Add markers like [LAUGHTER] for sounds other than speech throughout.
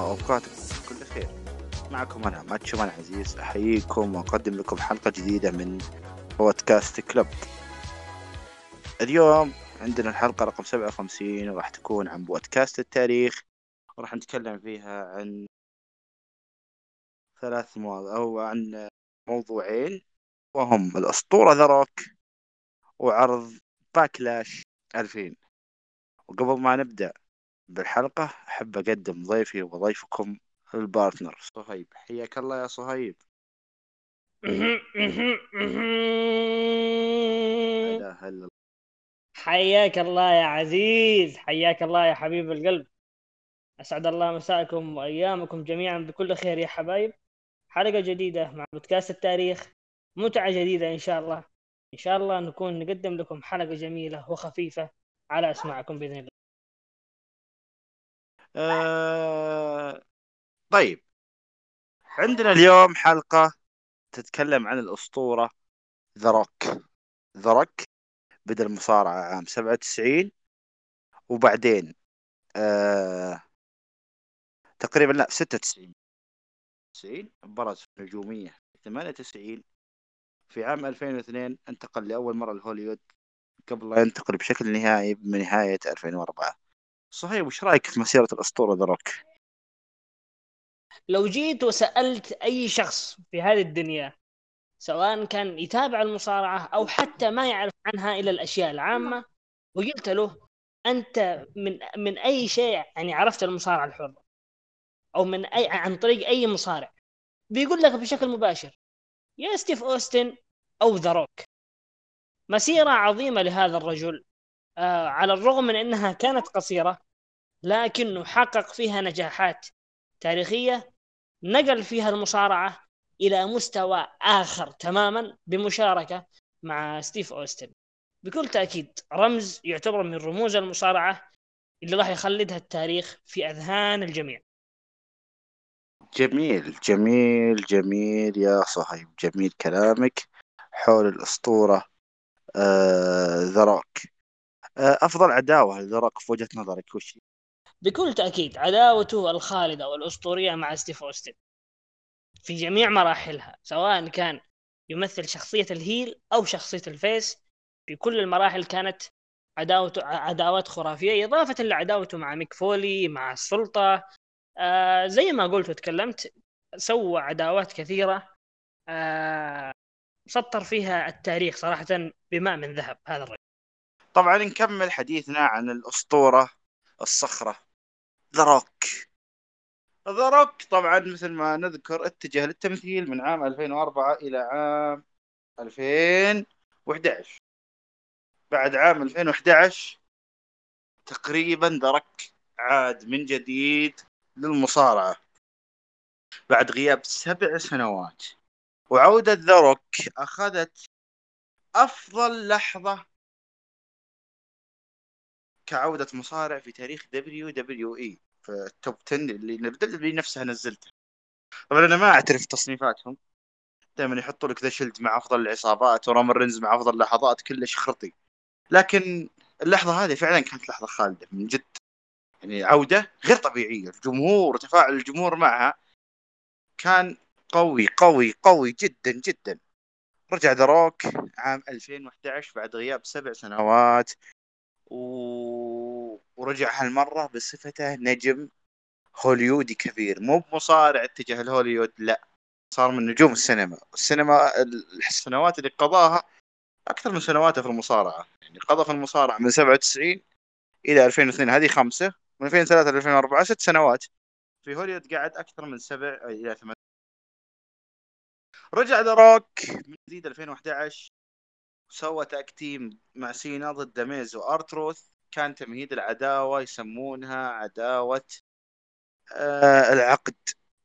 الله أوقاتكم بكل خير. معكم أنا ماتشو مان عزيز أحييكم وأقدم لكم حلقة جديدة من بودكاست club اليوم عندنا الحلقة رقم 57 وراح تكون عن بودكاست التاريخ. وراح نتكلم فيها عن ثلاث مواضيع أو عن موضوعين وهم الأسطورة The Rock وعرض Backlash 2000 وقبل ما نبدأ بالحلقة أحب أقدم ضيفي وضيفكم البارتنر. صهيب حياك الله يا صهيب. هلا حياك الله يا عزيز حياك الله يا حبيب القلب. أسعد الله مساءكم وأيامكم جميعا بكل خير يا حبايب. حلقة جديدة مع بودكاست التاريخ متعة جديدة إن شاء الله. إن شاء الله نكون نقدم لكم حلقة جميلة وخفيفة على أسماعكم بإذن الله. آه... طيب. عندنا اليوم حلقة تتكلم عن الأسطورة ذا روك بدأ المصارعة عام 97 وبعدين آه... تقريبا لا 96 90 برز نجومية 98 في عام 2002 انتقل لأول مرة لهوليوود قبل لا ينتقل بشكل نهائي بنهاية 2004 صحيح وش رأيك في مسيرة الأسطورة ذا روك؟ لو جيت وسألت أي شخص في هذه الدنيا سواء كان يتابع المصارعة أو حتى ما يعرف عنها إلا الأشياء العامة وقلت له أنت من من أي شيء يعني عرفت المصارعة الحرة؟ أو من أي عن طريق أي مصارع؟ بيقول لك بشكل مباشر يا ستيف أوستن أو The Rock. مسيرة عظيمة لهذا الرجل. على الرغم من أنها كانت قصيرة لكنه حقق فيها نجاحات تاريخية نقل فيها المصارعة إلى مستوى آخر تماما بمشاركة مع ستيف أوستن. بكل تأكيد رمز يعتبر من رموز المصارعة اللي راح يخلدها التاريخ في أذهان الجميع. جميل جميل جميل يا صهيب جميل كلامك. حول الأسطورة آه The Rock آه أفضل عداوة The Rock في وجهة نظرك وش؟ بكل تأكيد عداوته الخالدة والأسطورية مع ستيف أوستن في جميع مراحلها سواء كان يمثل شخصية ال heel أو شخصية ال face في كل المراحل كانت عداوته عداوات خرافية إضافة لعداوته مع ميك فولي مع السلطة آه زي ما قلت وتكلمت سوى عداوات كثيرة آه سطر فيها التاريخ صراحة بماء من ذهب هذا الرجل طبعا نكمل حديثنا عن الأسطورة الصخرة The Rock طبعا مثل ما نذكر اتجه للتمثيل من عام 2004 إلى عام 2011 بعد عام 2011 تقريبا روك عاد من جديد للمصارعة. بعد غياب سبع سنوات. وعودة ذا أخذت أفضل لحظة كعودة مصارع في تاريخ WWE في ال top 10 اللي WWE نفسها نزلته. طبعا أنا ما أعترف تصنيفاتهم. دائما يحطوا لك The Shield مع أفضل العصابات ورومان رينز مع أفضل اللحظات كله شخرطي لكن اللحظة هذه فعلا كانت لحظة خالدة من جد. يعني عودة غير طبيعية. الجمهور وتفاعل الجمهور معها كان قوي قوي قوي جدا جدا. رجع The Rock عام 2011 بعد غياب سبع سنوات. و... ورجع هالمرة بصفته نجم هوليودي كبير. مو بمصارع اتجه لهوليود لا. صار من نجوم السينما. السينما السنوات اللي قضاها أكثر من سنواته في المصارعة. يعني قضى في المصارعة من 97 إلى 2002 هذه خمسة. من 2003 ل 2004 ست سنوات. في هوليود قعد أكثر من سبع إلى ثمان رجع The Rock من جديد 2011 سوى tag team مع سينا ضد ميز و R-Truth كان تمهيد العداوة يسمونها عداوة آه العقد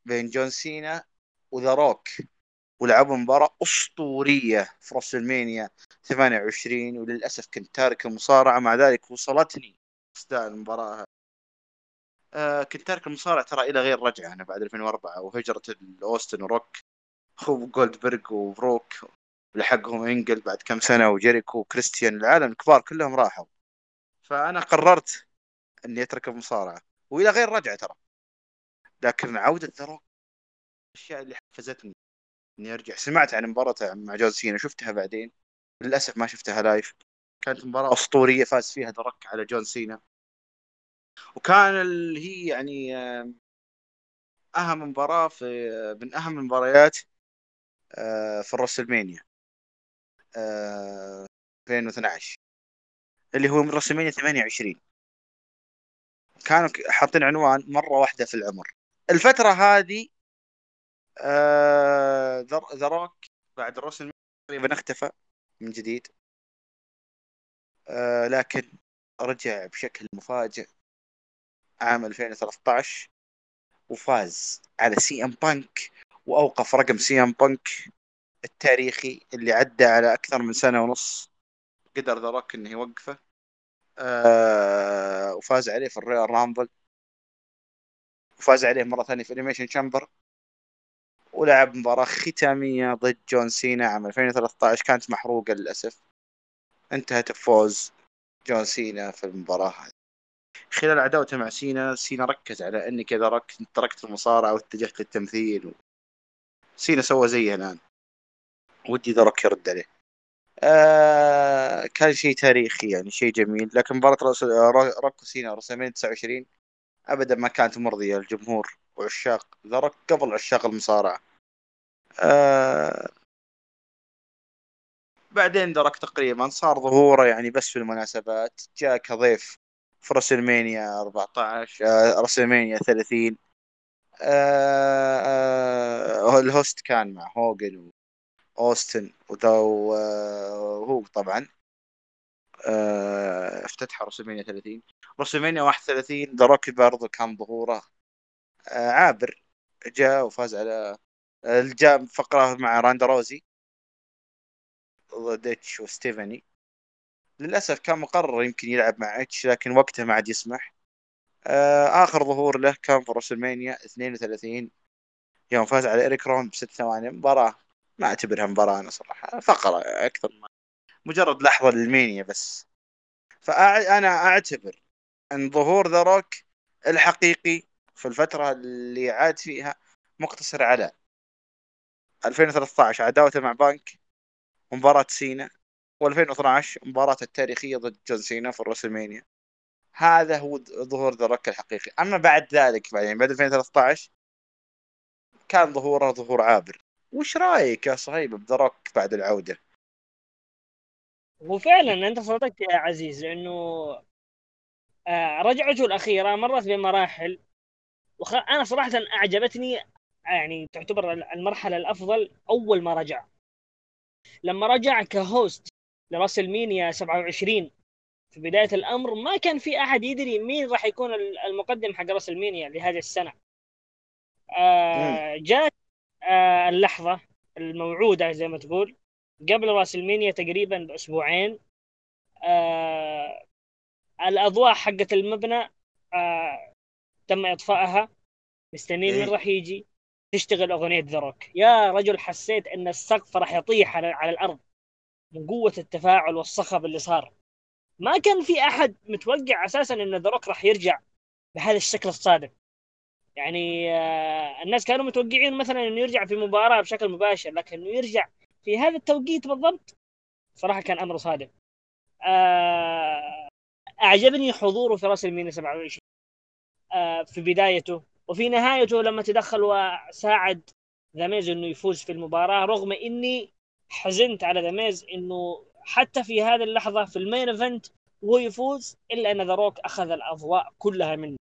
بين جون سينا وذا روك. ولعبوا مباراة أسطورية في راس المانيا 28 وللأسف كنت تارك المصارعة. مع ذلك وصلتني أستاذ المباراة آه كنت تارك المصارعة ترى إلى غير رجعة أنا بعد 2004 وهجرة الأوستن وروك أخو جولدبرغ وبروك لحقهم إنجل بعد كم سنة وجيريكو وكريستيان العالم الكبار كلهم راحوا. فأنا قررت إني أترك المصارعة وإلى غير رجعه ترى. لكن عودة ذا الاشياء اللي حفزتني إني أرجع. سمعت عن مباراته مع جون سينا شفتها بعدين. للأسف ما شفتها live. كانت مباراة أسطورية فاز فيها ذا روك على جون سينا. وكان اللي هي يعني أهم مباراة في من أهم المباريات آه، في الرسلمانيا. 2012 آه، اللي هو من رسلمانيا 28 كانوا حاطين عنوان مرة واحدة في العمر. الفترة هذه ذا روك بعد الرسل تقريبا اختفى من جديد. آه لكن رجع بشكل مفاجئ عام 2013 وفاز على سي إم بانك وأوقف رقم سي إم بانك التاريخي اللي عدى على أكثر من سنة ونص. قدر ذا روك إنه يوقفه. آه وفاز عليه في ال Royal Rumble. وفاز عليه مرة ثانية في Elimination Chamber ولعب مباراة ختامية ضد جون سينا عام 2013 كانت محروقة للأسف. انتهت بفوز جون سينا في المباراة هذه. خلال عداوته مع سينا سينا ركز على اني كذا تركت المصارعة واتجهت للتمثيل. و... سينا سوى زيه الآن. ودي ذا روك يرد عليه. آه كان شيء تاريخي يعني شيء جميل. لكن مباراة روك وسينا رسمين 29 ابدا ما كانت مرضية للجمهور وعشاق ذا روك قبل عشاق المصارعة. آه بعدين ذا روك تقريبا صار ظهوره يعني بس في المناسبات. جاء كضيف في رسلمانيا 14 آه رسلمانيا 30 آه آه ال host كان مع هوجن واوستن وهو آه طبعا آه افتتح رسلمانيا 30 رسلمانيا 31 ذا روك برضه كان ظهوره آه عابر جاء وفاز على جاء فقرة مع روندا راوزي ضد اتش وستيفاني للأسف كان مقرر يمكن يلعب مع اتش لكن وقته ما عاد يسمح. آه، آخر ظهور له كان في رسلمانيا 32 يوم فاز على إريك روان بست ثواني. مباراة ما اعتبرها مباراة أنا صراحة فقرة أكثر ما مجرد لحظة للمانيا بس. فانا أعتبر أن ظهور ذا روك الحقيقي في الفترة اللي عاد فيها مقتصر على 2013 عداوته مع بانك ومباراة سينا و2012 مباراة التاريخية ضد جون سينا في الرسلمانيا. هذا هو ظهور ذا روك الحقيقي. أما بعد ذلك يعني بعد 2013 كان ظهوره ظهور عابر. وش رأيك يا صهيب بذا روك بعد العودة؟ وفعلا أنت صدقت يا عزيز لأنه آه، رجعته الأخيرة مرت بمراحل وخ... أنا صراحة أعجبتني يعني تعتبر المرحلة الأفضل أول ما رجع. لما رجع ك host لراسل مينيا 27 في بداية الأمر ما كان في أحد يدري مين راح يكون المقدم حق راسل مينيا لهذه السنة. آه جات آه اللحظة الموعودة زي ما تقول. قبل راسل مينيا تقريبا بأسبوعين. آه الأضواء حقت المبنى آه تم إطفائها. مستنين مين إيه. راح يجي تشتغل أغنية ذا روك يا رجل حسيت إن السقف راح يطيح على, على الأرض من قوة التفاعل والصخب اللي صار. ما كان في أحد متوقع أساسا إن ذا روك راح يرجع بهذا الشكل الصادم يعني آه الناس كانوا متوقعين مثلا إنه يرجع في مباراة بشكل مباشر لكن إنه يرجع في هذا التوقيت بالضبط صراحة كان أمر صادم آه أعجبني حضوره في راسل مينيا 27 آه في بدايته وفي نهايته لما تدخل وساعد ذا ميز إنه يفوز في المباراة رغم إني حزنت على ذا ميز إنه حتى في هذه اللحظة في ال main event وهو يفوز إلا أن ذا روك أخذ الأضواء كلها منه.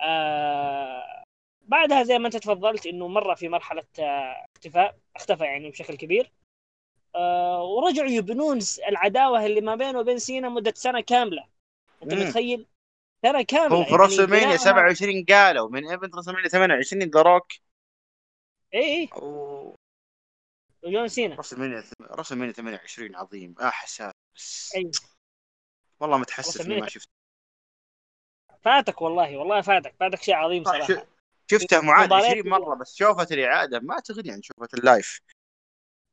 آه بعدها زي ما انت تفضلت انه مره في مرحله آه اختفاء اختفى يعني بشكل كبير. آه ورجعوا يبنون العداوة اللي ما بينه وبين سينا مدة سنة كاملة. انت متخيل؟ ترى كاملة هو في راسل مانيا 27 قالوا main event راسل مانيا 28 ذا روك اي اي وجون سينا راسل مانيا 28 عظيم احسن بس أي. والله متحسف إني ما شفت فاتك والله والله فاتك فاتك شيء عظيم صراحة. شفته معاد 20 مرة بس شوفت الإعادة ما تغني عن شوفت ال live.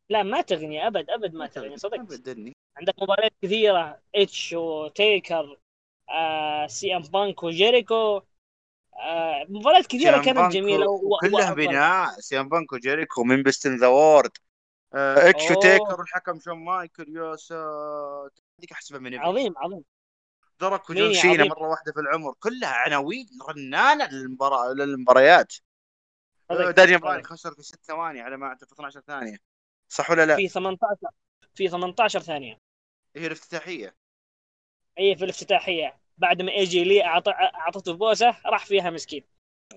لا ما تغني أبد أبد ما تغني صدق. ابدا عندك مباريات كثيرة اتش وتيكر آه سي إم بانك وجيريكو آه مباريات كثيرة كانت جميلة و- وكلها و- بناء. سي إم بانك وجيريكو من best in the world. آه، اكشو أوه. تيكر والحكم شون مايكل يا ساتر. هذيك أحسبها من. عظيم عظيم. درك وجون سينا؟ مرة واحدة في العمر كلها عناوين رنانه للمباراه للمباريات آه، صدق. براين خسر في 6 ثواني على ما أعتقد 12 ثانية صح ولا لا؟ في 18 في 18 ثانية هي الافتتاحية اي في الافتتاحية بعد ما ايجي لي أعطته بوسة راح فيها مسكين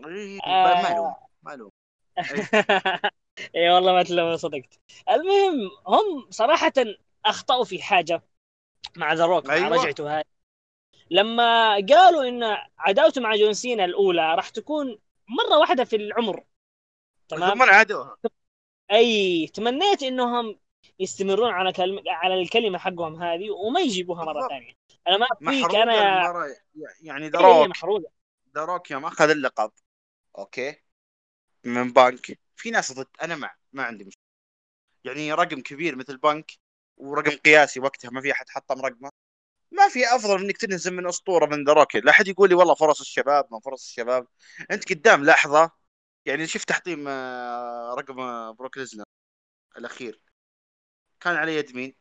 إيه، آه. معلوم معلوم [LAUGHS] اي والله ما تلوم صدقت المهم هم صراحة أخطأوا في حاجة مع ذا روك أيوة. رجعته هاي لما قالوا إن عداوته مع جون سينا الأولى راح تكون مرة واحدة في العمر. تمام؟ عادوها أي تمنيت إنهم يستمرون على كلمة على الكلمة حقهم هذه وما يجيبوها مرة. ثانية. أنا ما فيك أنا يعني ذا هي روك محروقه ذا روك يوم أخذ اللقب okay من بانك. في ناس ضد أنا مع ما عندي مشكلة. يعني رقم كبير مثل بانك ورقم قياسي وقتها ما في أحد حطم رقمه. ما في أفضل من إنك تنهزم من أسطورة من ذا لا أحد يقول لي والله فرص الشباب ما فرص الشباب. أنت قدام لحظة. يعني شفت تحطيم آه، رقم آه، بروك ليزنر الأخير. كان على يد مين؟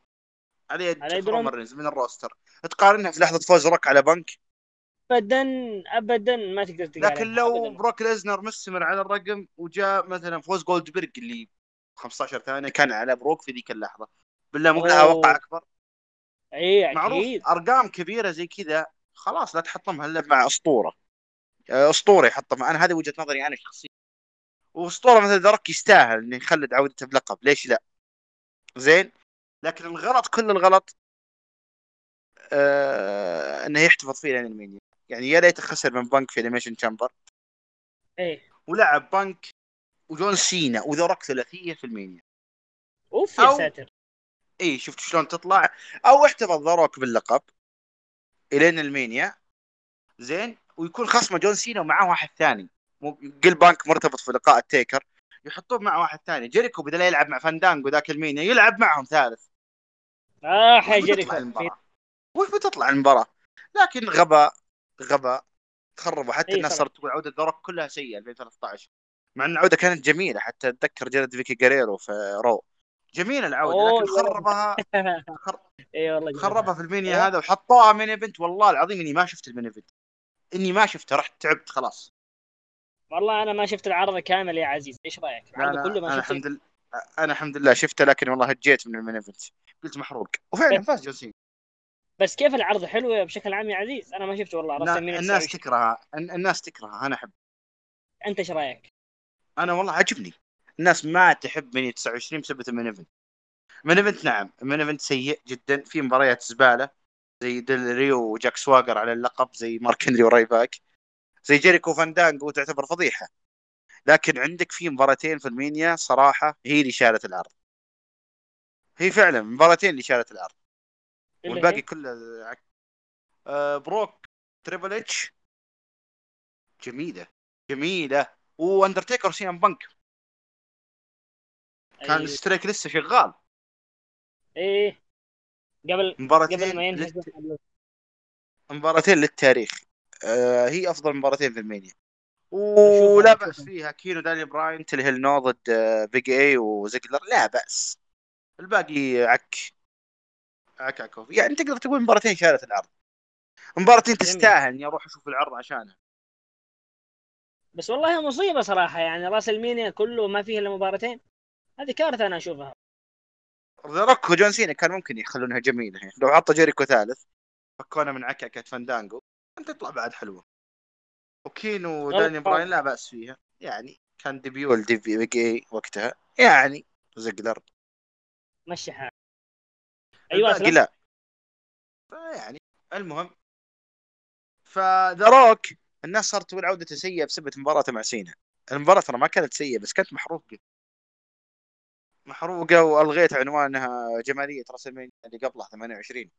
على يد من ال roster. تقارنها في لحظة فوز روك على بنك؟ ابدا ابدا ما تقدر تقارنها لكن لو أبداً. بروك ليزنر مستمر على الرقم وجاء مثلا فوز جولدبرغ اللي 15 ثانية كان على بروك في ذيك اللحظة. بالله مو لها أوه. وقع أكبر؟ إي معروف أكيد. أرقام كبيرة زي كذا خلاص لا تحطمها الا مع أسطورة. آه، أسطورة يحطمها أنا هذه وجهة نظري أنا شخصيا. وأسطورة مثل ذرك يستاهل إنه يخلد عودته بلقب ليش لا؟ زين؟ لكن الغلط كل الغلط آه إنه يحتفظ فيه لين المينيا يعني يا ليته خسر من بنك في Elimination Chamber إيه ولعب بنك وجون سينا وذا روك ثلاثية في المينيا أوف يا أو- ساتر. اي شفت شلون تطلع؟ أو احتفظ ذا روك باللقب إلين المينيا زين ويكون خصمه جون سينا ومعاه واحد ثاني. مو قل بانك مرتبط في لقاء التيكر. يحطوه مع واحد ثاني. جيريكو بدل يلعب مع فاندانجو ذاك المينيا يلعب معهم ثالث. آه حي جيريكو. وش بتطلع المباراة؟ لكن غباء غباء. خربوا حتى إي الناس. صارت تقول عودة ذا روك كلها سيئة 2013 مع إن العودة كانت جميلة حتى أتذكر جلد فيكي جاريرو في رو. جميله العودة لكن. خربها خر... [LAUGHS] اي والله خربها في المينيا إيه. هذا وحطوها main event والله العظيم إني ما شفت ال main event إني ما شفته رحت تعبت خلاص والله أنا ما شفت العرض كامل يا عزيز إيش رأيك؟ العرض كله ما شفته الحمد لله أنا الحمد لله شفته لكن والله هجيت من ال main event قلت محروق وفعلا فاز جون سينا بس كيف العرض حلو بشكل عام يا عزيز؟ أنا ما شفته والله مين الناس 29. تكرهها الن- الناس تكرهها أنا أحب أنت إيش رأيك؟ أنا والله عجبني الناس ما تحب مينيا 29 بسبب ال main event ال main event نعم ال main event سيء جدا. في مباريات زبالة زي ديل ريو وجاك سواجر على اللقب زي مارك هنري ورايباك زي جيريكو فاندانجو تعتبر فضيحة. لكن عندك في مباراتين في المينيا صراحة هي اللي شالت العرض. هي فعلا مباراتين اللي شالت العرض. والباقي؟ كله. آه بروك تريبل إتش. جميلة جميلة. وأندرتيكر سي إم بنك كان أي- ال streak لسه شغال. إيه. قبل مباراتين قبل ما ينهي للت... مباراتين للتاريخ. آه هي أفضل مباراتين في المينيا. ولا. بأس فيها. كين وداني براين Team Hell No ضد آه، بيج اي وزيجلر. لا بأس. الباقي عك عك عك يعني تقدر تقول مباراتين شالت العرض مباراتين. تستاهل إني أروح أشوف العرض عشانها. بس والله مصيبة صراحة. يعني راس المينيا كله ما فيه إلا مباراتين. هذه كارثة أنا أشوفها. ذا روك وجون سينا كان ممكن يخلونها جميلة يعني. لو حطوا جيريكو ثالث فكونا من عكعكة فاندانجو كانت تطلع بعد حلوة. وكين وداني. براين لا بأس فيها. يعني كان debut ال debut بيج اي وقتها. يعني زيجلر. مشي حالك أيوه لا يعني المهم. فذا روك الناس صارت تقول عودته سيئة بسبب مباراته مع سينا. المباراة ترى ما كانت سيئة بس كانت محروقة. محروقة وألغيت عنوانها جمالية راس المينيا اللي قبلها 28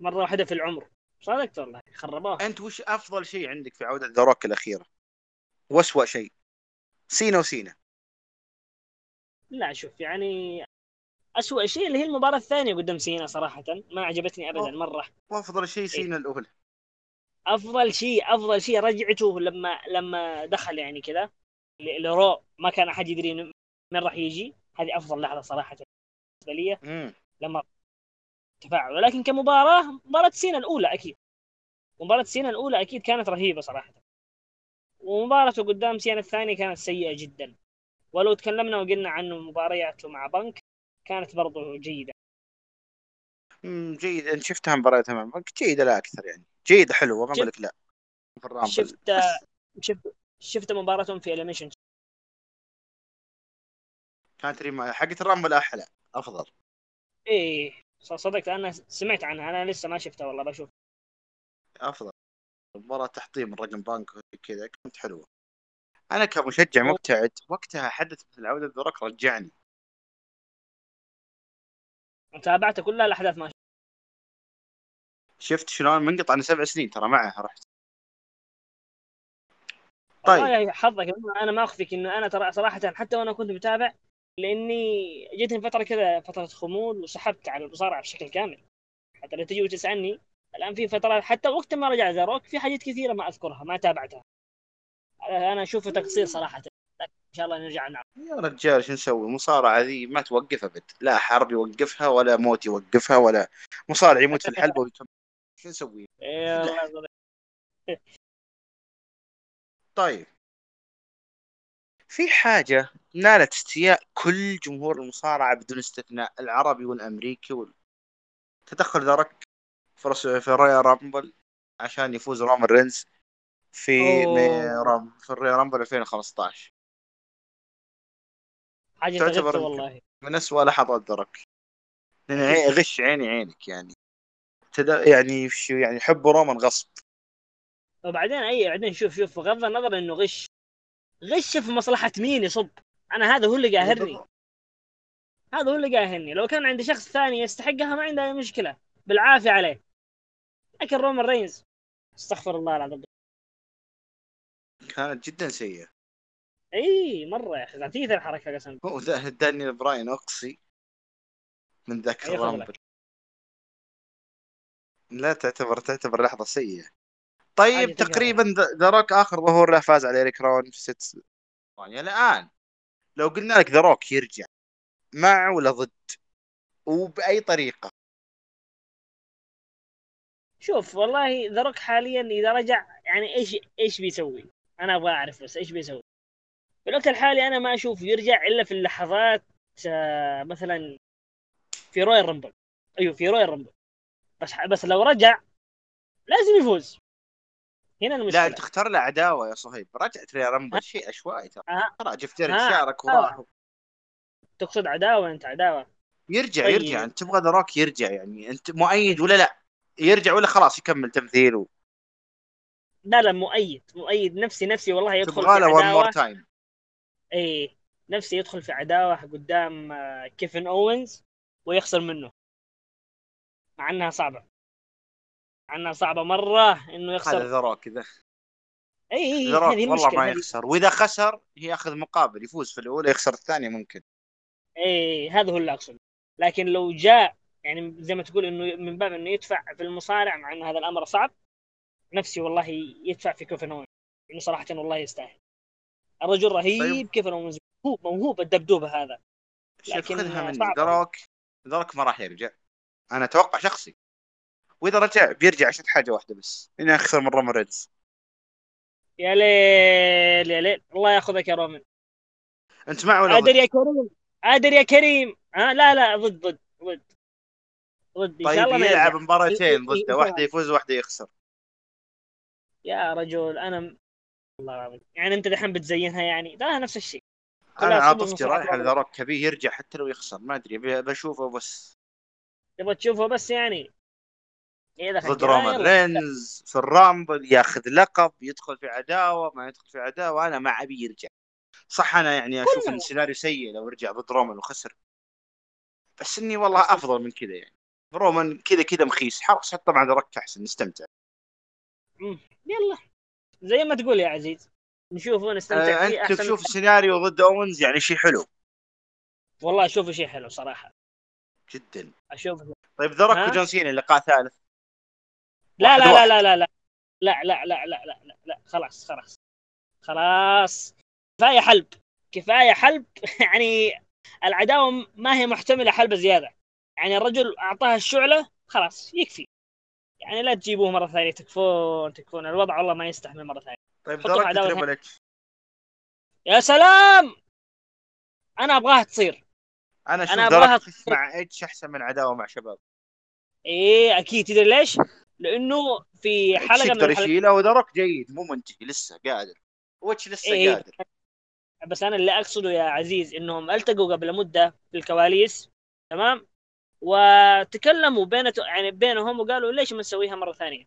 مرة واحدة في العمر. صدقت والله؟ خربوها أنت وش أفضل شيء عندك في عودة ذا الأخيرة؟ واسوء شيء؟ سينا وسينا. لا شوف يعني أسوأ شيء اللي هي المباراة الثانية قدام سينا صراحة. ما عجبتني أبدا أوه. مرة. وأفضل شيء سينا الأولى. أفضل شيء أفضل شيء رجعته لما لما دخل يعني كذا. لرو ما كان أحد يدري من راح يجي. هذه أفضل لحظة صراحة بالنسبة لي. لما تفاعل. ولكن كمباراة مباراة سينا الأولى أكيد. مباراة سينا الأولى أكيد كانت رهيبة صراحة. ومباراته قدام سينا الثانية كانت سيئة جدا. ولو تكلمنا وقلنا عن مبارياته مع بنك كانت برضو جيدة. جيد أنت شفتها مبارياتها مع بنك جيدة لا أكثر يعني. جيدة حلوة ما أقول لك لا. شفت شفت شفت مباراتهم في Elimination كانت rematch حقت ال Rumble أحلى أفضل. إيه صدقت أنا سمعت عنها أنا لسه ما شفتها والله بشوف. أفضل. مباراة تحطيم الرقم بانك كذا كانت حلوة. أنا كمشجع. مبتعد وقتها حدث مثل ذروك رجعني. تابعت كل الاحداث ما شفت. شلون منقطع أنا سبع سنين ترى معه رحت. طيب. والله حظك أنا ما أخفيك إنه أنا ترى صراحة حتى وأنا كنت متابع لأني جتني فترة كذا فترة خمول وسحبت على المصارعة بشكل كامل. حتى لو تجي وتسألني الآن في فترات حتى وقت ما رجع زاروك في حاجات كثيرة ما أذكرها ما تابعتها. أنا اشوفه تقصير صراحة. لكن إن شاء الله نرجع نعم يا رجال شو نسوي؟ المصارعة ذي ما توقف ابد لا حرب يوقفها ولا موت يوقفها ولا مصارع يموت في ويكمل شو نسوي؟ إيه. طيب. في حاجة نالت استياء كل جمهور المصارعة بدون استثناء العربي والأمريكي وال... تدخل في رس... في رويال رامبل عشان يفوز رومان رينز في. رام... في ال Royal Rumble 2015 حاجة تعتبر. والله. من أسوأ لحظات ذرك لأن عي- غش عيني عينك يعني. تد... يعني شو يعني حب رومان غصب. وبعدين أي بعدين شوف شوف بغض النظر إنه غش. غش في مصلحة مين يصب؟ أنا هذا هو اللي قاهرني. هذا هو اللي قاهرني. لو كان عندي شخص ثاني يستحقها ما عنده أي مشكلة. بالعافية عليه. لكن رومان رينز. استغفر الله العظيم. كانت جدا سيئة. إي مرة يا أخي. غثيثه الحركة قسم هو دا- دانيال براين أقصي من ذاك. ال Rumble. لا تعتبر تعتبر لحظة سيئة. طيب. تقريبا ذا روك آخر ظهور له فاز على إيريك رون في ست ثواني الآن لو قلنا لك ذا روك يرجع مع ولا ضد وبأي طريقة شوف والله ذا روك حاليا إذا رجع يعني إيش إيش بيسوي؟ أنا أبغى أعرف بس إيش بيسوي؟ في الوقت الحالي أنا ما أشوف يرجع إلا في اللحظات آه، مثلا في رويال رامبل أيوه في رويال رامبل بس بس لو رجع لازم يفوز هنا لا المشكلة. أنت اختار له عداوة يا صهيب. رجعت ريال رامبل شيء عشوائي ترى. ها؟ ترى جفتير ها. شارك عداوة. وراح تقصد عداوة أنت عداوة. يرجع طيب. يرجع. أنت تبغى ذا روك يرجع يعني. أنت مؤيد ولا لا؟ يرجع ولا خلاص يكمل تمثيله؟ لا لا مؤيد. مؤيد. نفسي نفسي والله يدخل تبغى له one more عداوة. time إيه نفسي يدخل في عداوة قدام آه، كيفن أوينز ويخسر منه. مع إنها صعبة. مع انها صعبة مرة إنه هذا يخسر ذا روك ذا اي اي والله ما يخسر. وإذا خسر ياخذ مقابل يفوز في الأولى يخسر الثانية ممكن. اي هذا هو اللي أقصده. لكن لو جاء يعني زي ما تقول إنه من باب إنه يدفع في المصارع مع انه هذا الأمر صعب نفسي والله يدفع في كيفن اوينز إنه صراحة والله يستاهل. الرجل رهيب طيب. كيفن اوينز موهوب موهوب الدبدوب هذا. شوف لكن خذها مني. صعب. ذا روك ذا روك ما راح يرجع. أنا أتوقع شخصي. وإذا رجع بيرجع عشان حاجة واحدة بس. انه يخسر من رومان ريدز. يا ليل يا ليل. الله ياخذك يا رومان. أنت مع ولا أدري؟ يا كريم. أدري يا كريم. ها لا لا ضد ضد ضد. ضد إن شاء طيب الله يلعب. مباراتين ضده. واحدة يفوز وواحدة يخسر. يا رجل أنا والله العظيم. يعني أنت دحين بتزينها يعني؟ لا نفس الشيء. أنا عاطفتي رايحه. لذا روك. كبيه يرجع حتى لو يخسر. ما أدري بشوفه بس. تبغى تشوفه بس يعني؟ اذا ضد رومان. رينز في ال Rumble ياخذ لقب يدخل في عداوة ما يدخل في عداوة أنا ما أبي يرجع. صح أنا يعني أشوف. إن السيناريو سيء لو رجع ضد رومان وخسر بس إني والله أفضل من كذا يعني. رومان كذا كذا مخيس. خلاص حط طبعا رك أحسن نستمتع. يلا. زي ما تقول يا عزيز. نشوف ونستمتع آه فيه أنت تشوف السيناريو ضد اوينز يعني شيء حلو. والله أشوفه شيء حلو صراحة. جدا. أشوفه. طيب ها؟ وجون سينا لقاء ثالث. لا لا لا. لا لا لا لا لا لا لا لا لا, لا. خلاص خلاص خلاص كفايه حلب كفايه حلب يعني العداوه ما هي محتمله حلب زياده يعني الرجل اعطاها الشعله خلاص يكفي يعني لا تجيبوه مره ثانية تكفون تكفون الوضع والله ما يستحمل مره ثانية طيب عداوة تريبل اتش يا سلام أنا ابغاها تصير أنا أشوف أنا اتش مع اتش احسن من عداوة مع شباب إيه أكيد تدري ليش؟ لأنه في حلقة من يشيله وذا روك جيد مو منتهي لسه قادر. واتش لسه إيه. قادر. بس أنا اللي أقصده يا عزيز إنهم ألتقوا قبل مدة في الكواليس تمام؟ وتكلموا بين يعني بينهم وقالوا ليش ما نسويها مرة ثانية؟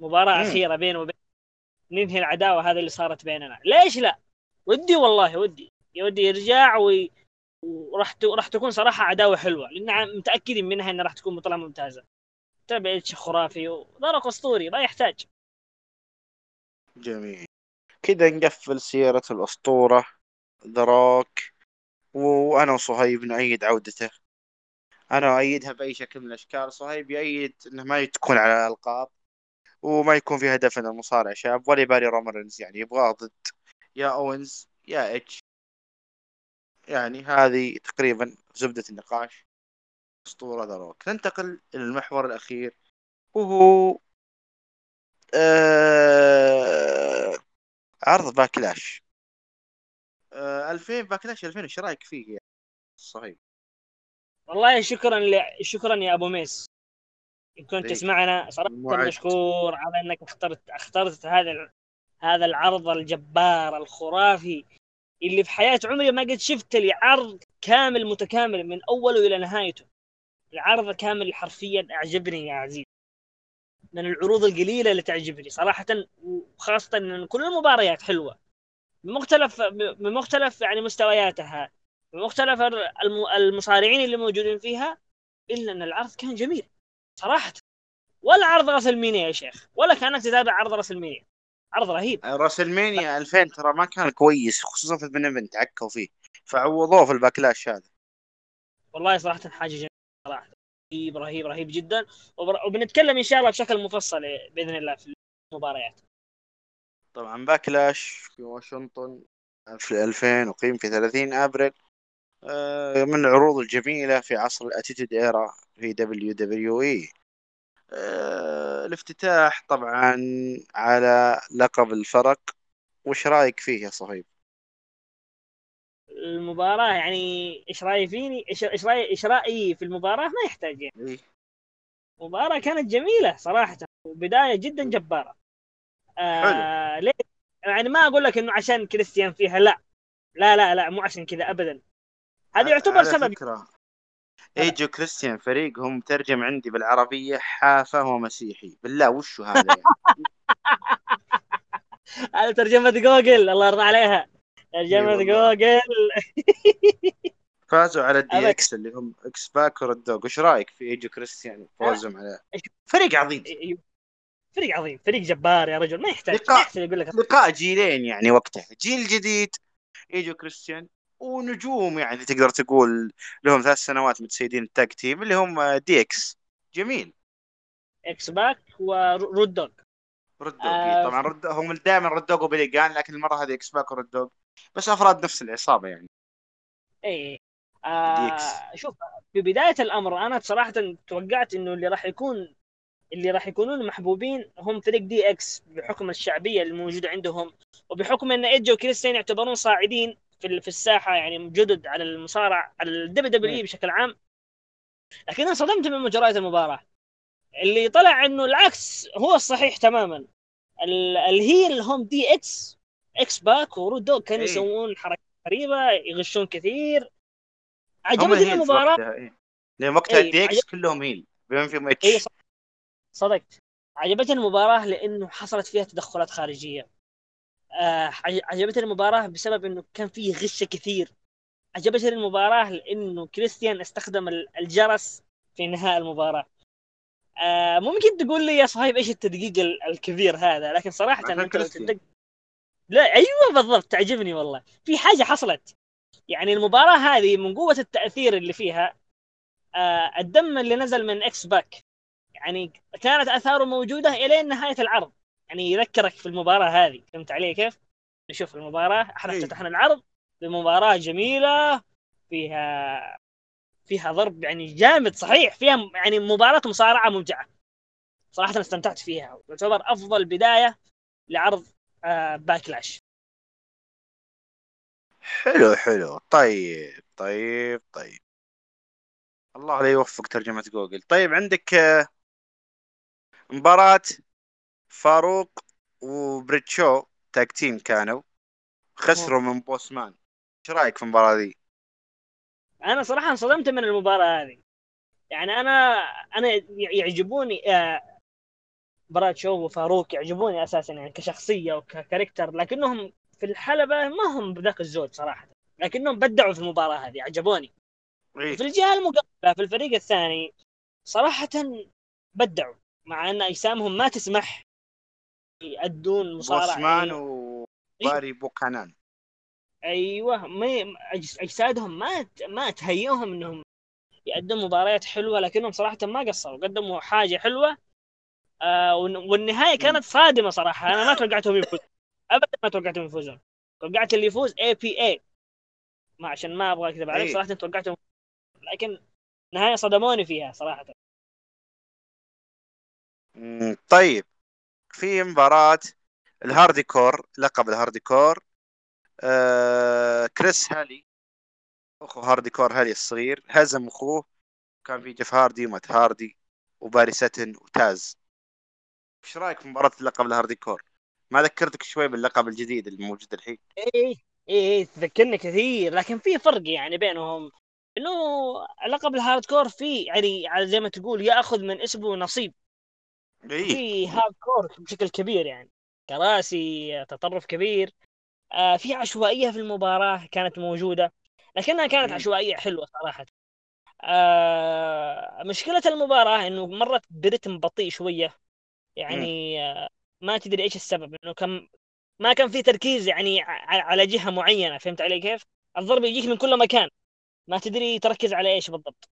مباراة مم. أخيرة بينه وبين ننهي العداوة هذه اللي صارت بيننا. ليش لا؟ ودي والله ودي. ودي يرجع وي... وراح ت... راح تكون صراحة عداوة حلوة لأن متأكدين منها إنها راح تكون بطولة ممتازة. تابع اتش خرافي ودرق أسطوري ما يحتاج. جميل. كذا نقفل سيرة الأسطورة ذروك وأنا وصهيب نؤيد عودته. أنا أؤيدها بأي شكل من الأشكال. صهيب يؤيد أنه ما تكون على الألقاب وما يكون في هدف أن المصارع شاب ولا يبالي رومرنز يعني يبغاه ضد. يا أوينز يا إتش. يعني هذه تقريبا زبدة النقاش. أسطورة ذا روك ننتقل إلى المحور الأخير وهو آه... عرض باكلاش. آه 2000 باكلاش 2000 إيش رأيك فيه يعني؟ صحيح. والله شكرا ل... شكرا يا أبو ميس. إن كنت. تسمعنا صراحة. مشكور على إنك اخترت اخترت هذا هذا العرض الجبار الخرافي اللي في حياة عمري ما قد شفت لي عرض كامل متكامل من أوله إلى نهايته. العرض كامل حرفيا أعجبني يا عزيز من العروض القليلة اللي تعجبني صراحة وخاصه إن كل المباريات حلوة. بمختلف بمختلف يعني مستوياتها بمختلف الم- المصارعين اللي موجودين فيها إلا إن العرض كان جميل صراحة. ولا عرض راسلمينيا يا شيخ ولا كانك تتابع عرض راسلمينيا عرض رهيب. راسلمانيا 2000 ترى ما كان كويس خصوصا في ال main event عكوا فيه. فعوضوه في الباكلاش هذا. والله صراحة حاجة جميلة. صراحة. رهيب رهيب رهيب جدا. وبنتكلم إن شاء الله بشكل مفصل بإذن الله في المباريات. طبعا باكلاش في واشنطن في 2000 وقيم في 30 أبريل آه، من العروض الجميلة في عصر ال Attitude Era في دبليو دبليو إي. آه، الافتتاح طبعا على لقب الفرق. وش رأيك فيه يا صهيب؟ المباراة يعني إيش رايي فيني؟ إيش إيش رايي إيش رأيي في المباراة؟ ما يحتاج يعني إيه. مباراه كانت جميلة صراحة وبداية جدا جبارة. آه ليه؟ يعني ما أقول لك إنه عشان كريستيان فيها لا. لا لا لا مو عشان كذا ابدا. هذا يعتبر سبب. فكرة. إيدج وكريستيان فريقهم مترجم عندي بالعربية حافة ومسيحي. بالله وشو هذا يعني؟ [LAUGHS] هذا ترجمة جوجل الله يرضى عليها. والله. جوجل. [LAUGHS] فازوا على الدي. إكس اللي هم إكس باك ورود دوغ وش رأيك في ايدج وكريستيان فوزهم على فريق عظيم. فريق عظيم. فريق جبار يا رجل. ما يحتاج. لقاء. ما يحتاج أقول لك. لقاء جيلين يعني وقتها. جيل جديد ايدج وكريستيان ونجوم يعني تقدر تقول لهم ثلاث سنوات متسيدين ال tag team اللي هم دي إكس جميل. إكس باك ورود دوغ رد آه، طبعا رود هم دائما رود دوغ وبيلي جان لكن المرة هذه إكس باك ورود دوغ بس أفراد نفس العصابة يعني. اي آه. شوف في بداية الأمر أنا بصراحه توقعت إنه اللي راح يكون اللي راح يكونون محبوبين هم فريق دي إكس بحكم الشعبية الموجودة عندهم وبحكم إن إيدج وكريستيان يعتبرون صاعدين في في الساحة يعني جدد على المصارع على الدبليو دبليو اي بشكل عام. لكن أنا صدمت من مجريات المباراة. اللي طلع إنه العكس هو الصحيح تماما. ال- ال heel هم دي إكس إكس باك ورود دوغ كانوا إيه. يسوون حركات غريبة يغشون كثير. عجبتني المباراة. وقتها إيه. لأن وقتها إيه، دي إكس عجب- كلهم heel بما فيهم تريبل اتش ص- صدقت عجبتني المباراة لأنه حصلت فيها تدخلات خارجية. آه عج- عجبتني المباراة بسبب أنه كان فيه غش كثير. عجبتني المباراة لأنه كريستيان استخدم ال- الجرس في انهاء المباراة. آه ممكن تقول لي يا صهيب إيش التدقيق ال- الكبير هذا؟ لكن صراحة عشان أنت لو. تدق لا أيوه بالضبط تعجبني والله. في حاجة حصلت. يعني المباراة هذه من قوة التأثير اللي فيها آه الدم اللي نزل من إكس باك. يعني كانت آثاره موجودة إلى نهاية العرض. يعني يذكرك في المباراة هذه. فهمت علي كيف؟ نشوف المباراة. إحنا إيه. افتتحنا العرض. بمباراه جميلة فيها فيها ضرب يعني جامد صحيح فيها يعني مباراة مصارعة ممتعة. صراحة استمتعت فيها. تعتبر أفضل بداية لعرض آه Backlash. حلو حلو. طيب طيب طيب. الله لا يوفق ترجمة جوجل. طيب عندك آه، مباراة فاروق وبرادشو tag team كانوا. خسروا من بوسمان. إيش رأيك في المباراة دي؟ أنا صراحة انصدمت من المباراة هذه. يعني أنا أنا يعجبوني آه، براد شو وفاروق يعجبوني أساسا يعني كشخصية وكاركتر لكنهم في الحلبة ما هم بذاك الزود صراحة. لكنهم بدعوا في المباراة هذه عجبوني. إيه؟ في الجهة المقابلة في الفريق الثاني صراحة بدعوا مع أن أجسامهم ما تسمح يأدون مصارعة. بوسمان يعني وباري بوكانان. أيوه ما أجسادهم ما ما تهيئهم إنهم يقدموا مباريات حلوة لكنهم صراحة ما قصروا قدموا حاجة حلوة آه والن- والنهاية كانت صادمة صراحة أنا ما توقعتهم يفوزون ابدا ما توقعتهم يفوزون توقعت اللي يفوز اي بي اي ما عشان ما أبغى أكذب عليك إيه. صراحة توقعتهم لكن النهايه صدموني فيها صراحة. طيب في مباراة ال hardcore لقب ال hardcore آه كراش هولي أخو هاردكور هولي الصغير هزم أخوه كان في جيف هاردي ومات هاردي وبيري ساتورن وتاز. إيش رأيك في مباراة لقب ال hardcore؟ ما ذكرتك شوي باللقب الجديد الموجود الحين؟ إيه إيه إيه تذكرني كثير لكن في فرق يعني بينهم. إنه لقب ال hardcore في يعني على زي ما تقول يأخذ من اسمه نصيب. اي في hardcore بشكل كبير يعني كراسي تطرف كبير. في عشوائية في المباراة كانت موجودة لكنها كانت. عشوائية حلوة صراحة. آه مشكلة المباراة إنه مرت برتم بطيء شوية. يعني آه ما تدري إيش السبب إنه كم ما كان في تركيز يعني على جهة معينة فهمت علي كيف؟ الضرب يجيك من كل مكان. ما تدري تركز على إيش بالضبط.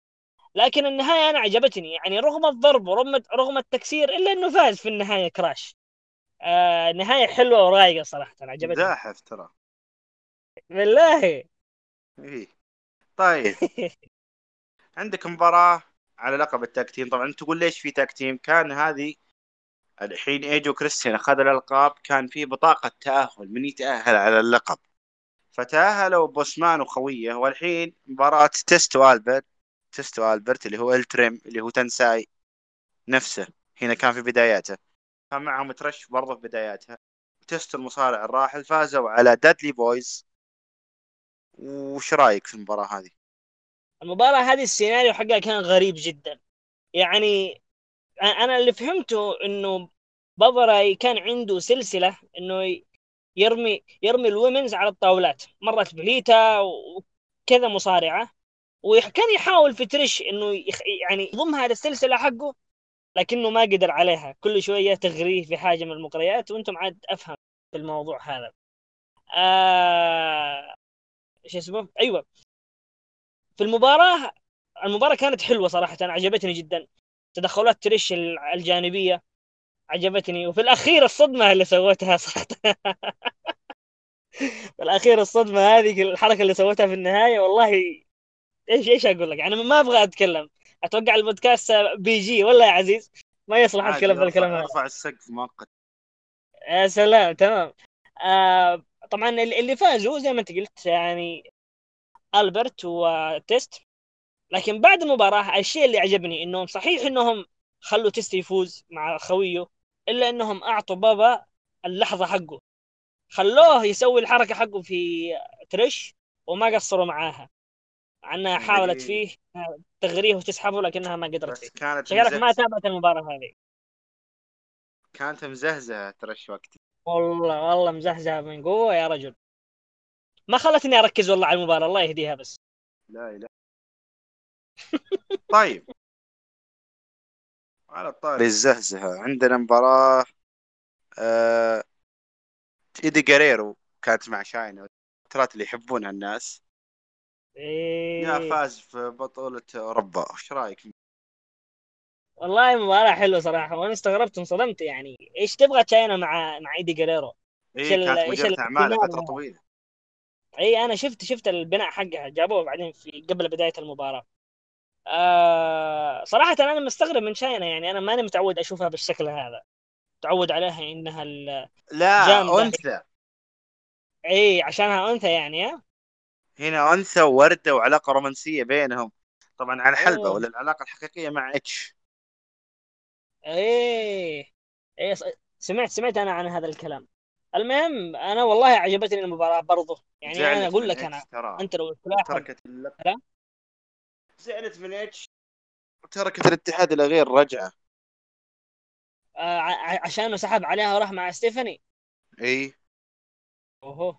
لكن النهاية أنا عجبتني. يعني رغم الضرب ورغم رغم التكسير إلا إنه فاز في النهاية كراش. آه نهاية حلوة ورايقة صراحة عجبتني. زاحف ترى. بالله اي طيب. [LAUGHS] عندك مباراة على لقب ال tag team. طبعا تقول ليش في tag team؟ كان هذه الحين إيدج وكريستيان اخذ الألقاب كان في بطاقة تأهل من يتأهل على اللقب. فتأهلوا بوسمان وخويه. والحين مباراة تيست وألبرت تيست وألبرت اللي هو إي ترين اللي هو تنساي نفسه. هنا كان في بداياته. كان معهم تريش برضه في بداياتها تيست المصارع الراحل فازوا على Dudley Boyz وش رأيك في المباراة هذه؟ المباراة هذه السيناريو حقها كان غريب جدا يعني أنا اللي فهمته إنه بابا راي كان عنده سلسلة إنه يرمي يرمي ال womens على الطاولات مرت بليتا وكذا مصارعة وكان يحاول في تريش إنه. يعني يضمها للسلسلة حقه لكنه ما قدر عليها. كل شوية تغريه في حاجة من المقريات وأنتم عاد أفهم في الموضوع هذا. آه... إيش اسمه؟ أيوه. في المباراة المباراة كانت حلوة صراحة عجبتني جدا. تدخلات تريش الجانبية عجبتني. وفي الأخير الصدمة اللي سوتها صراحة. [LAUGHS] في الأخير الصدمة هذه الحركة اللي سوتها في النهاية والله إيش إيش أقول لك؟ يعني ما أبغى أتكلم. أتوقع البودكاست PG ولا يا عزيز ما يصلح ارفع- بالكلام هذا. ارفع السقف مؤقت. يا سلام تمام. آه طبعا اللي فازوا زي ما أنت قلت يعني ألبرت وتيست. لكن بعد المباراة الشيء اللي عجبني إنهم صحيح إنهم خلوا تيست يفوز مع خويه إلا إنهم أعطوا بابا اللحظة حقه. خلوه يسوي الحركة حقه في تريش وما قصروا معاها. مع انها حاولت. فيه تغريه وتسحبه لكنها ما قدرت. بس فيه كانت شكلك ما تابعت المباراة هذه. كانت مزهزة ترش وقتي والله والله مزهزة من قوة يا رجل. ما خلتني أركز والله على المباراة الله يهديها بس. لا لا. [LAUGHS] طيب. على طاري الزهزهة عندنا مباراة آه... إيدي جاريرو كانت مع شاينا الترات اللي يحبونها الناس. يا إيه. فاز في بطولة أوروبا وش رأيك؟ والله مباراة حلوة صراحة وأنا استغربت انصدمت يعني إيش تبغى تشاينا مع مع إيدي جريرو اي ال- كانت إيش مديرة الاهتمام فترة؟ طويلة اي أنا شفت شفت البناء حقها جابوه بعدين في قبل بداية المباراة آه صراحة أنا مستغرب من شاينا يعني أنا ماني متعود أشوفها بالشكل هذا تعود عليها إنها ال... لا. أنثى اي عشانها أنثى يعني ها هنا أنثى ووردة وعلاقة رومانسية بينهم. طبعا على أوه. ولا العلاقة الحقيقية مع إتش؟ إيه. إيه سمعت سمعت أنا عن هذا الكلام. المهم أنا والله عجبتني المباراة برضو. يعني أنا أقول من لك أنا ترى. أنت لو تلاحظ تركت اللق... لا. زعلت من إتش. وتركت الاتحاد إلى غير رجعة. آه ع- عشان سحب عليها وراح مع ستيفاني. إي. أوهو.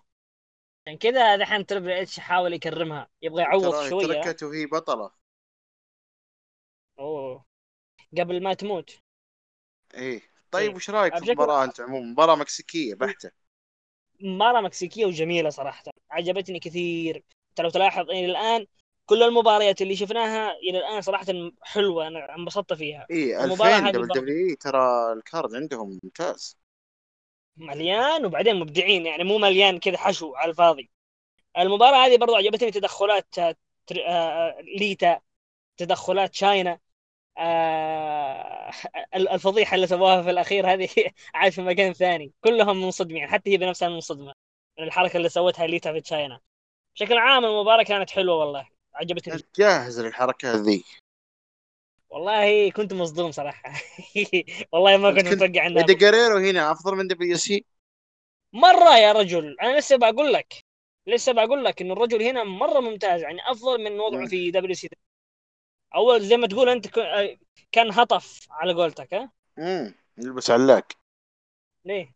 عشان كذا دحين Triple H حاول يكرمها. يبغى يعوض ترى شوية. تركت وهي بطلة. أوه. قبل ما تموت. اي طيب إيه. وش رأيك في المباراة أنت عموما؟ مباراة مكسيكية بحتة. مباراة مكسيكية وجميلة صراحة. عجبتني كثير. انت لو تلاحظ إلى الآن كل المباريات اللي شفناها إلى الآن صراحة حلوة أنا انبسطت فيها. اي المباراة 2000 هذه دبل برضه. WWE ترى ال card عندهم ممتاز. مليان وبعدين مبدعين يعني مو مليان كذا حشو على الفاضي. المباراة هذه برضو عجبتني تدخلات آه، تر- آه، ليتا تدخلات شاينا. آه، ال- الفضيحة اللي سووها في الأخير هذه [LAUGHS] عاد في مكان ثاني. كلهم منصدمين حتى هي بنفسها منصدمة من الحركة اللي سوتها ليتا في تشاينا بشكل عام المباراة كانت حلوة والله عجبتني. جاهز للحركة ذي والله كنت مصدوم صراحة. [LAUGHS] والله ما كنت متوقع إنها ايدي جريرو هنا أفضل من WCW. مرة يا رجل. أنا لسه بقول لك لسه بقول لك إن الرجل هنا مرة ممتاز يعني أفضل من وضعه. في WCW. أول زي ما تقول أنت ك- كان هطف على قولتك ها؟ امم يلبس علاق. ليه؟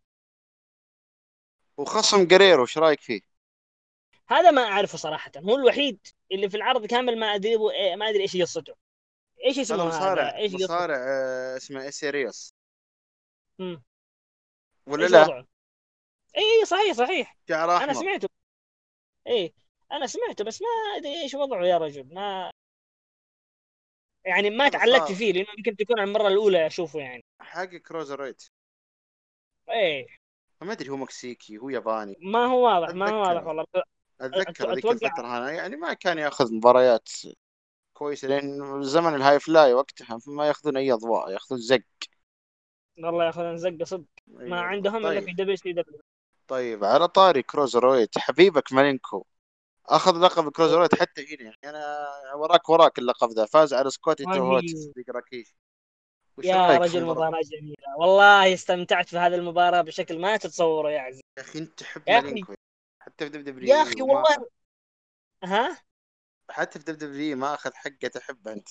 وخصم جاريرو إيش رأيك فيه؟ هذا ما أعرفه صراحة. هو الوحيد اللي في العرض كامل ما أدري ما أدري إيش قصته. هذا اسمه هذا؟ مصارع قصته؟ مصارع آه، اسمه اسيريوس مم. ولا لا؟ وضعه؟ إي صحيح صحيح شعر احمر سمعته إي أنا سمعته بس ما أدري إيش وضعه يا رجل ما يعني ما تعلقت. فيه لأنه يمكن تكون المرة الأولى أشوفه يعني حق cruiserweight إيه ما أدري هو مكسيكي هو ياباني ما هو واضح ما هو. واضح والله أتذكر ذيك الفترة أنا يعني ما كان يأخذ مباريات كويسه لأن زمن ال high fly وقتها ما يأخذون أي أضواء يأخذون زق. والله ياخذ زقه صدق. ما والله. عندهم إلا طيب. في WCW طيب على طاري cruiserweight حبيبك مالينكو. أخذ لقب cruiserweight حتى هنا. يعني أنا وراك وراك اللقب ذا. فاز على سكوتي تو هوتي صديق ريكيشي يا رجل؟ مباراة جميلة. والله استمتعت في هذه المباراة بشكل ما تتصوره يا عزيزي. يا أخي أنت تحب. مالينكو. حتى في WWE يا أخي والله. ها؟ حتى في WWE ما أخذ حقه تحبه أنت.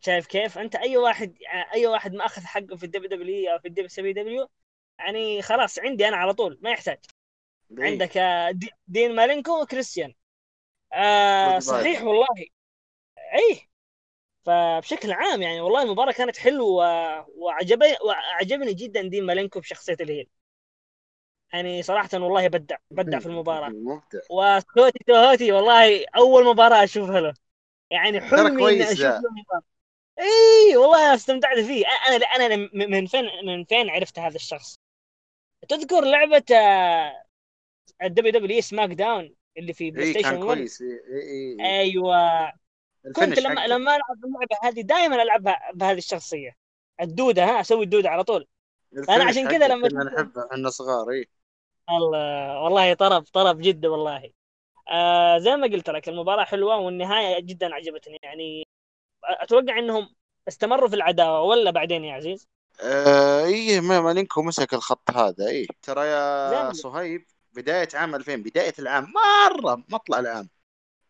شايف كيف؟ أنت أي واحد أي واحد ما أخذ حقه في الدبليو دبليو أو في الدبليو سي دبليو يعني خلاص عندي أنا على طول ما يحتاج. عندك آه، دي- دين مالينكو وكريستيان. آه صحيح. والله. اي فبشكل عام يعني والله المباراة كانت حلوة و- وعجبني وعجبني جدا دين مالينكو بشخصية ال heel. يعني صراحة والله بدع بدع في المباراة. [LAUGHS] مبدع. وسكوتي تو هوتي والله أول مباراة أشوفها له. يعني حلمي أشوف ذا. له اي والله استمتعت فيه. أنا أنا من فين من فين عرفت هذا الشخص؟ تذكر لعبة آه، ال WWF سماك داون اللي في بلاي ستيشن 1 كويس. اي اي اي أيوه. كنت لما حقه. لما ألعب اللعبه هذه دائما ألعبها بهذه الشخصية. الدودة ها أسوي الدودة على طول. ال finish عشان كذا لما كنا نحبه إحنا صغار إي. الله والله طرب طرب جدا والله. آه زي ما قلت لك المباراة حلوة والنهاية جدا عجبتني. يعني أتوقع إنهم استمروا في العداوة ولا بعدين يا عزيز؟ آه إيه ما مالينكو مسك الخط هذا إيه ترى يا. صهيب بداية عام 2000 بداية العام مرة مطلع العام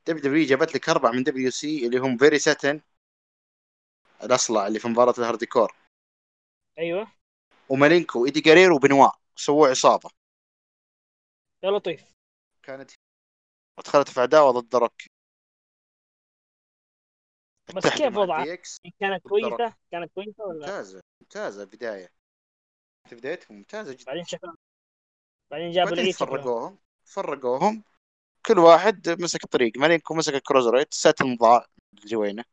WWF جابت لك أربعة من WCW اللي هم بيري ساتن الأصلع اللي في مباراة ال hardcore. أيوه. ومالينكو وإيدي جيريرو وبنوا. سووا عصابة. يا لطيف كانت دخلت في عداوة ضد روك بس كيف وضعها؟ كانت كويسة؟ كانت كويسة ولا ممتازة ممتازة البداية. في بدايتهم ممتازة جدا. بعدين شكلها بعدين جابوا بعدين شكلهم فرقوهم. فرقوهم. كل واحد مسك طريق مالينكو مسك الكروزريت ساتن ضاع الجوينه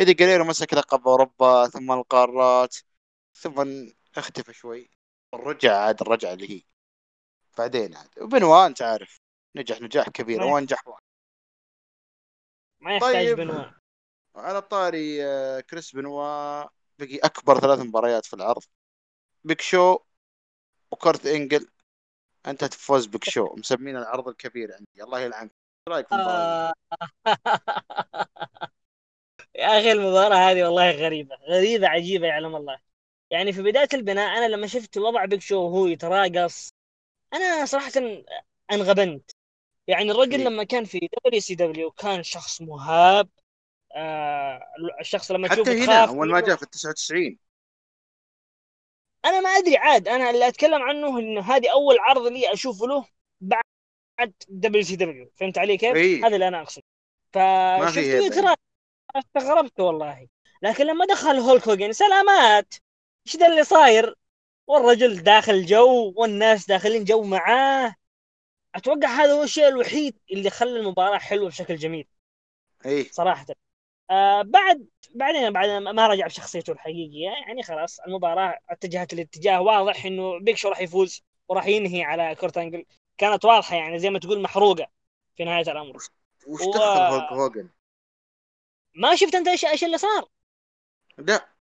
إيدي جريرو مسك لقب أوروبا ثم القارات ثم اختفى شوي رجع عاد الرجعة اللي هي. بعدين عاد وبنوا انت عارف نجح نجاح كبير ما وانجح واحد ما يحتاج طيب. بنوان. على طاري آه، كريس بنوا بقي أكبر ثلاث مباريات في العرض. بيك شو وكرت إنجل. أنت تفوز بيك شو مسمين العرض الكبير عندي. الله يلعنك. إيش رأيك في المباراة دي؟ [LAUGHS] يا أخي المباراة هذه والله غريبة. غريبة عجيبة يعلم الله. يعني في بداية البناء أنا لما شفت وضع بيك شو وهو يتراقص أنا صراحة انغبنت يعني الرجل إيه. لما كان في WCW كان شخص مهاب آه الشخص لما تشوفه حتى هنا أول ما. جاء في ال 99 أنا ما أدري عاد أنا اللي أتكلم عنه إنه هذه أول عرض لي أشوفه له بعد WCW فهمت علي كيف؟ إيه. هذا اللي أنا اقصد ما في فشفته هيبة. يتراقص استغربت والله لكن لما دخل هولك هوجن سلامات إيش ذا اللي صاير والرجل داخل جو والناس داخلين جو معاه. أتوقع هذا هو الشيء الوحيد اللي خلى المباراة حلوة بشكل جميل. إيه. صراحة. آه بعد بعدين بعد ما رجع بشخصيته الحقيقيه يعني خلاص المباراة اتجهت الاتجاه واضح إنه بيك شو راح يفوز وراح ينهي على كورت أنجل. كانت واضحة يعني زي ما تقول محروقة في نهاية الأمر. وش و- دخل هولك هوجن؟ ما شفت أنت إيش إيش اللي صار؟ لا.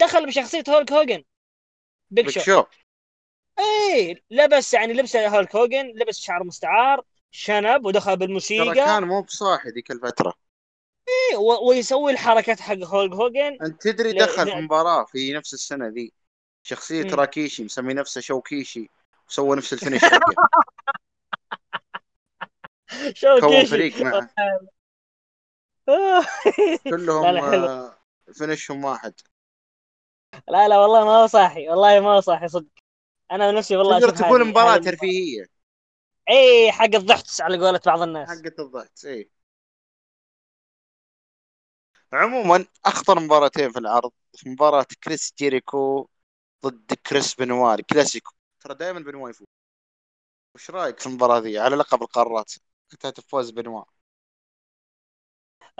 دخل بشخصية هولك هوجن. بيك شو إيه لبس يعني لبس هولك هوجن لبس شعر مستعار شنب ودخل بالموسيقى. كان مو بصاحي ذيك الفترة. إيه و- ويسوي الحركات حق هولك هوجن. أنت تدري دخل. في مباراة في نفس السنة ذي. شخصية مم. راكيشي مسمي نفسه شوكيشي وسوى نفس الفينش حقه. [LAUGHS] شو كون كيشي فريق معه. [LAUGHS] كلهم آه، فينشهم واحد. لا لا والله ما هو صاحي والله ما هو صاحي صدق. أنا نفسي والله تقدر تقول مباراة. ترفيهية. إي حق الضحك على قولة بعض الناس. حقت الضغط إيه عموما أخطر مباراتين في العرض مباراة كريس جيريكو ضد كريس بنوا classico. ترى دائما بنوا يفوز. وش رأيك في المباراة ذي؟ على لقب القارات انت تفوز بنوا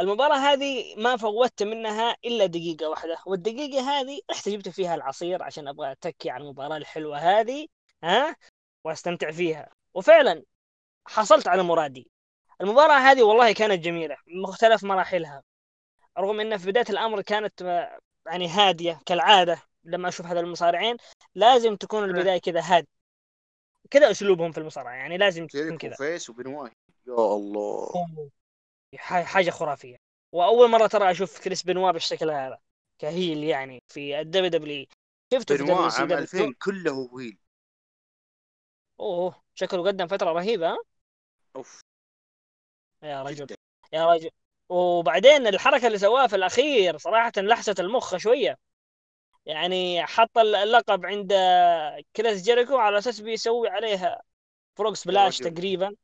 المباراة هذه ما فوتت منها إلا دقيقة واحدة والدقيقة هذه رحت جبت فيها العصير عشان أبغى أتكي على المباراة الحلوة هذه ها؟ وأستمتع فيها. وفعلا حصلت على مرادي. المباراة هذه والله كانت جميلة مختلف مراحلها. رغم إن في بداية الأمر كانت آه، يعني هادية كالعادة لما أشوف هذا المصارعين لازم تكون البداية كذا هادية. كذا أسلوبهم في المصارعة يعني لازم تكون كذا. face يا الله. حاجة خرافية. وأول مرة ترى أشوف كريس بنوا بالشكل هذا ك heel يعني في الدبليو دبليو شفته في دبليو عام 2000 دبليو كله heel أوه شكله قدم فترة رهيبة ها؟ أوف. يا رجل جدا. يا رجل. وبعدين الحركة اللي سواها في الأخير صراحة لحست المخ شوية. يعني حط اللقب عند كريس جيريكو على أساس بيسوي عليها فروق سبلاش رجل. تقريبا.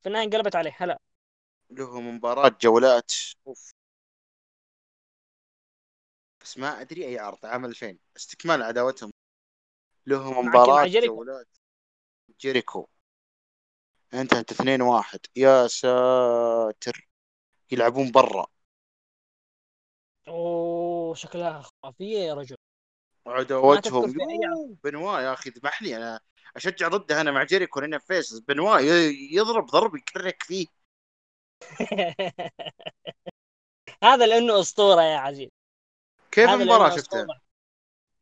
في النهاية انقلبت عليه هلا. لهم مباراة جولات. أوف. بس ما أدري أي عرض عام 2000 استكمال عداوتهم. كي- مباراة. جولات. جيريكو. أنتهت 2 1 يا ساتر. يلعبون برا. أوه شكلها خرافية يا رجل. يوه، بنوا يا أخي ذبح لي أنا أشجع ضده أنا مع جيريكو لأنه فيس بنوا يضرب ضرب يكرك فيه. [LAUGHS] هذا لأنه أسطورة يا عزيز كيف لأنه شفتها؟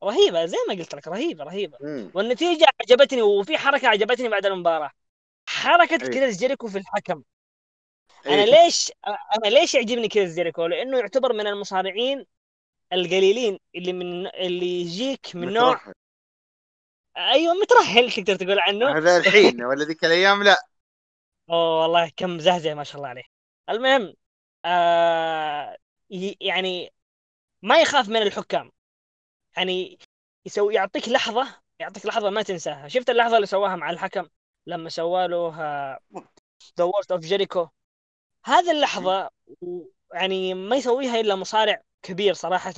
رهيبة زي ما قلت لك رهيبة رهيبة مم. والنتيجة عجبتني وفي حركة عجبتني بعد المباراة حركة إيه. كريس جيريكو في الحكم أنا إيه. ليش أنا ليش يعجبني كريس جيريكو لأنه يعتبر من المصارعين القليلين اللي من اللي يجيك من نوع مترحل. أيوه مترهل تقدر تقول عنه هذا الحين ولا ذيك الأيام لا أوه والله كم زهزة ما شاء الله عليه المهم آه يعني ما يخاف من الحكام. يعني يسوي يعطيك لحظة يعطيك لحظة ما تنساها. شفت اللحظة اللي سواها مع الحكم؟ لما سوى له ذا Walls of جيريكو هذه اللحظة يعني ما يسويها إلا مصارع كبير صراحة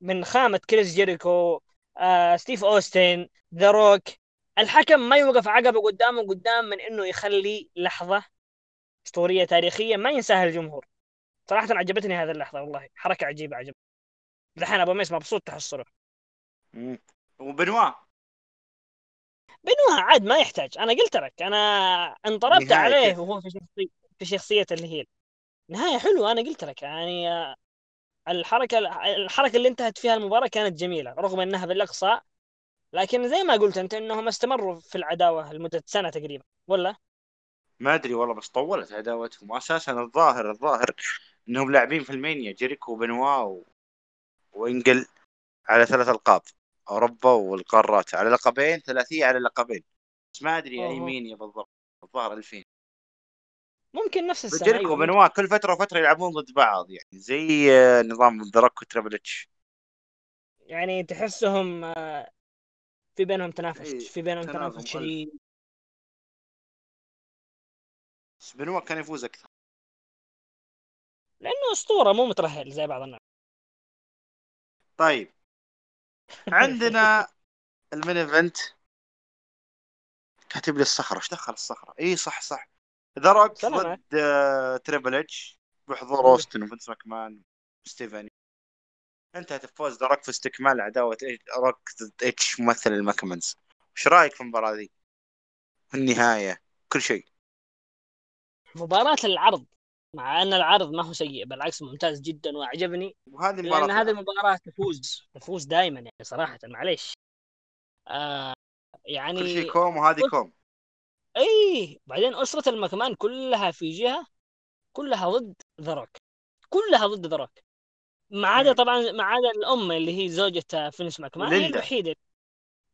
من خامة كريس جيريكو آه ستيف أوستن ذا روك الحكم ما يوقف عقبه قدامه قدام من إنه يخلي لحظة اسطورية تاريخية ما ينساها الجمهور. صراحة عجبتني هذه اللحظة والله. حركة عجيبة عجبتني دحين أبو ميس مبسوط تحصله. وبنوا. بنوها عاد ما يحتاج. أنا قلت لك أنا انضربت نهاية. عليه؟ وهو في شخصية في شخصية الهيل نهاية حلوة أنا قلت لك. يعني الحركة الحركة اللي انتهت فيها المباراة كانت جميلة رغم إنها بالأقصى. لكن زي ما قلت أنت إنهم استمروا في العداوة لمدة سنة تقريبا. ولا؟ ما أدري والله بس طولت عداوتهم أساسا الظاهر الظاهر إنهم لاعبين في المانيا جيريكو وبنوا و... وإنجل على ثلاث ألقاب. أوروبا والقارات. على لقبين ثلاثية على لقبين. بس ما أدري اي أوه. مين بالضبط الظاهر 2000 ممكن نفس السنة جيريكو. وبنوا كل فترة وفترة يلعبون ضد بعض يعني زي آه، نظام ذا وتريبل اتش يعني تحسهم آه، في بينهم تنافس إيه، في بينهم تنافس. شديد. بس بنوا كان يفوز أكثر لأنه أسطورة مو مترهل زي بعض الناس. طيب. [LAUGHS] عندنا ال main event. كاتب لي الصخرة. إيش دخل الصخرة؟ إي صح صح. ذا روك. ضد تريبل إتش. بحضور. أوستن وفنس ماكمان وستيفاني. انتهت بفوز ذا روك في استكمال عداوة روك ضد تريبل إتش ممثل الماكمانز إيش رأيك في المباراة ذي؟ النهاية. كل شيء. مباراة العرض مع أن العرض ما هو سيء بالعكس ممتاز جدا وأعجبني. وهذه لأن مباراه هذه المباراة تفوز تفوز دائما يعني صراحة معليش. آه يعني كل شيء كوم وهذه كوم. إي بعدين أسرة الماكمان كلها في جهة كلها ضد ذا روك كلها ضد ذا روك ما عدا. طبعا ما عدا الأم اللي هي زوجة فينس ماكمان هي. الوحيدة.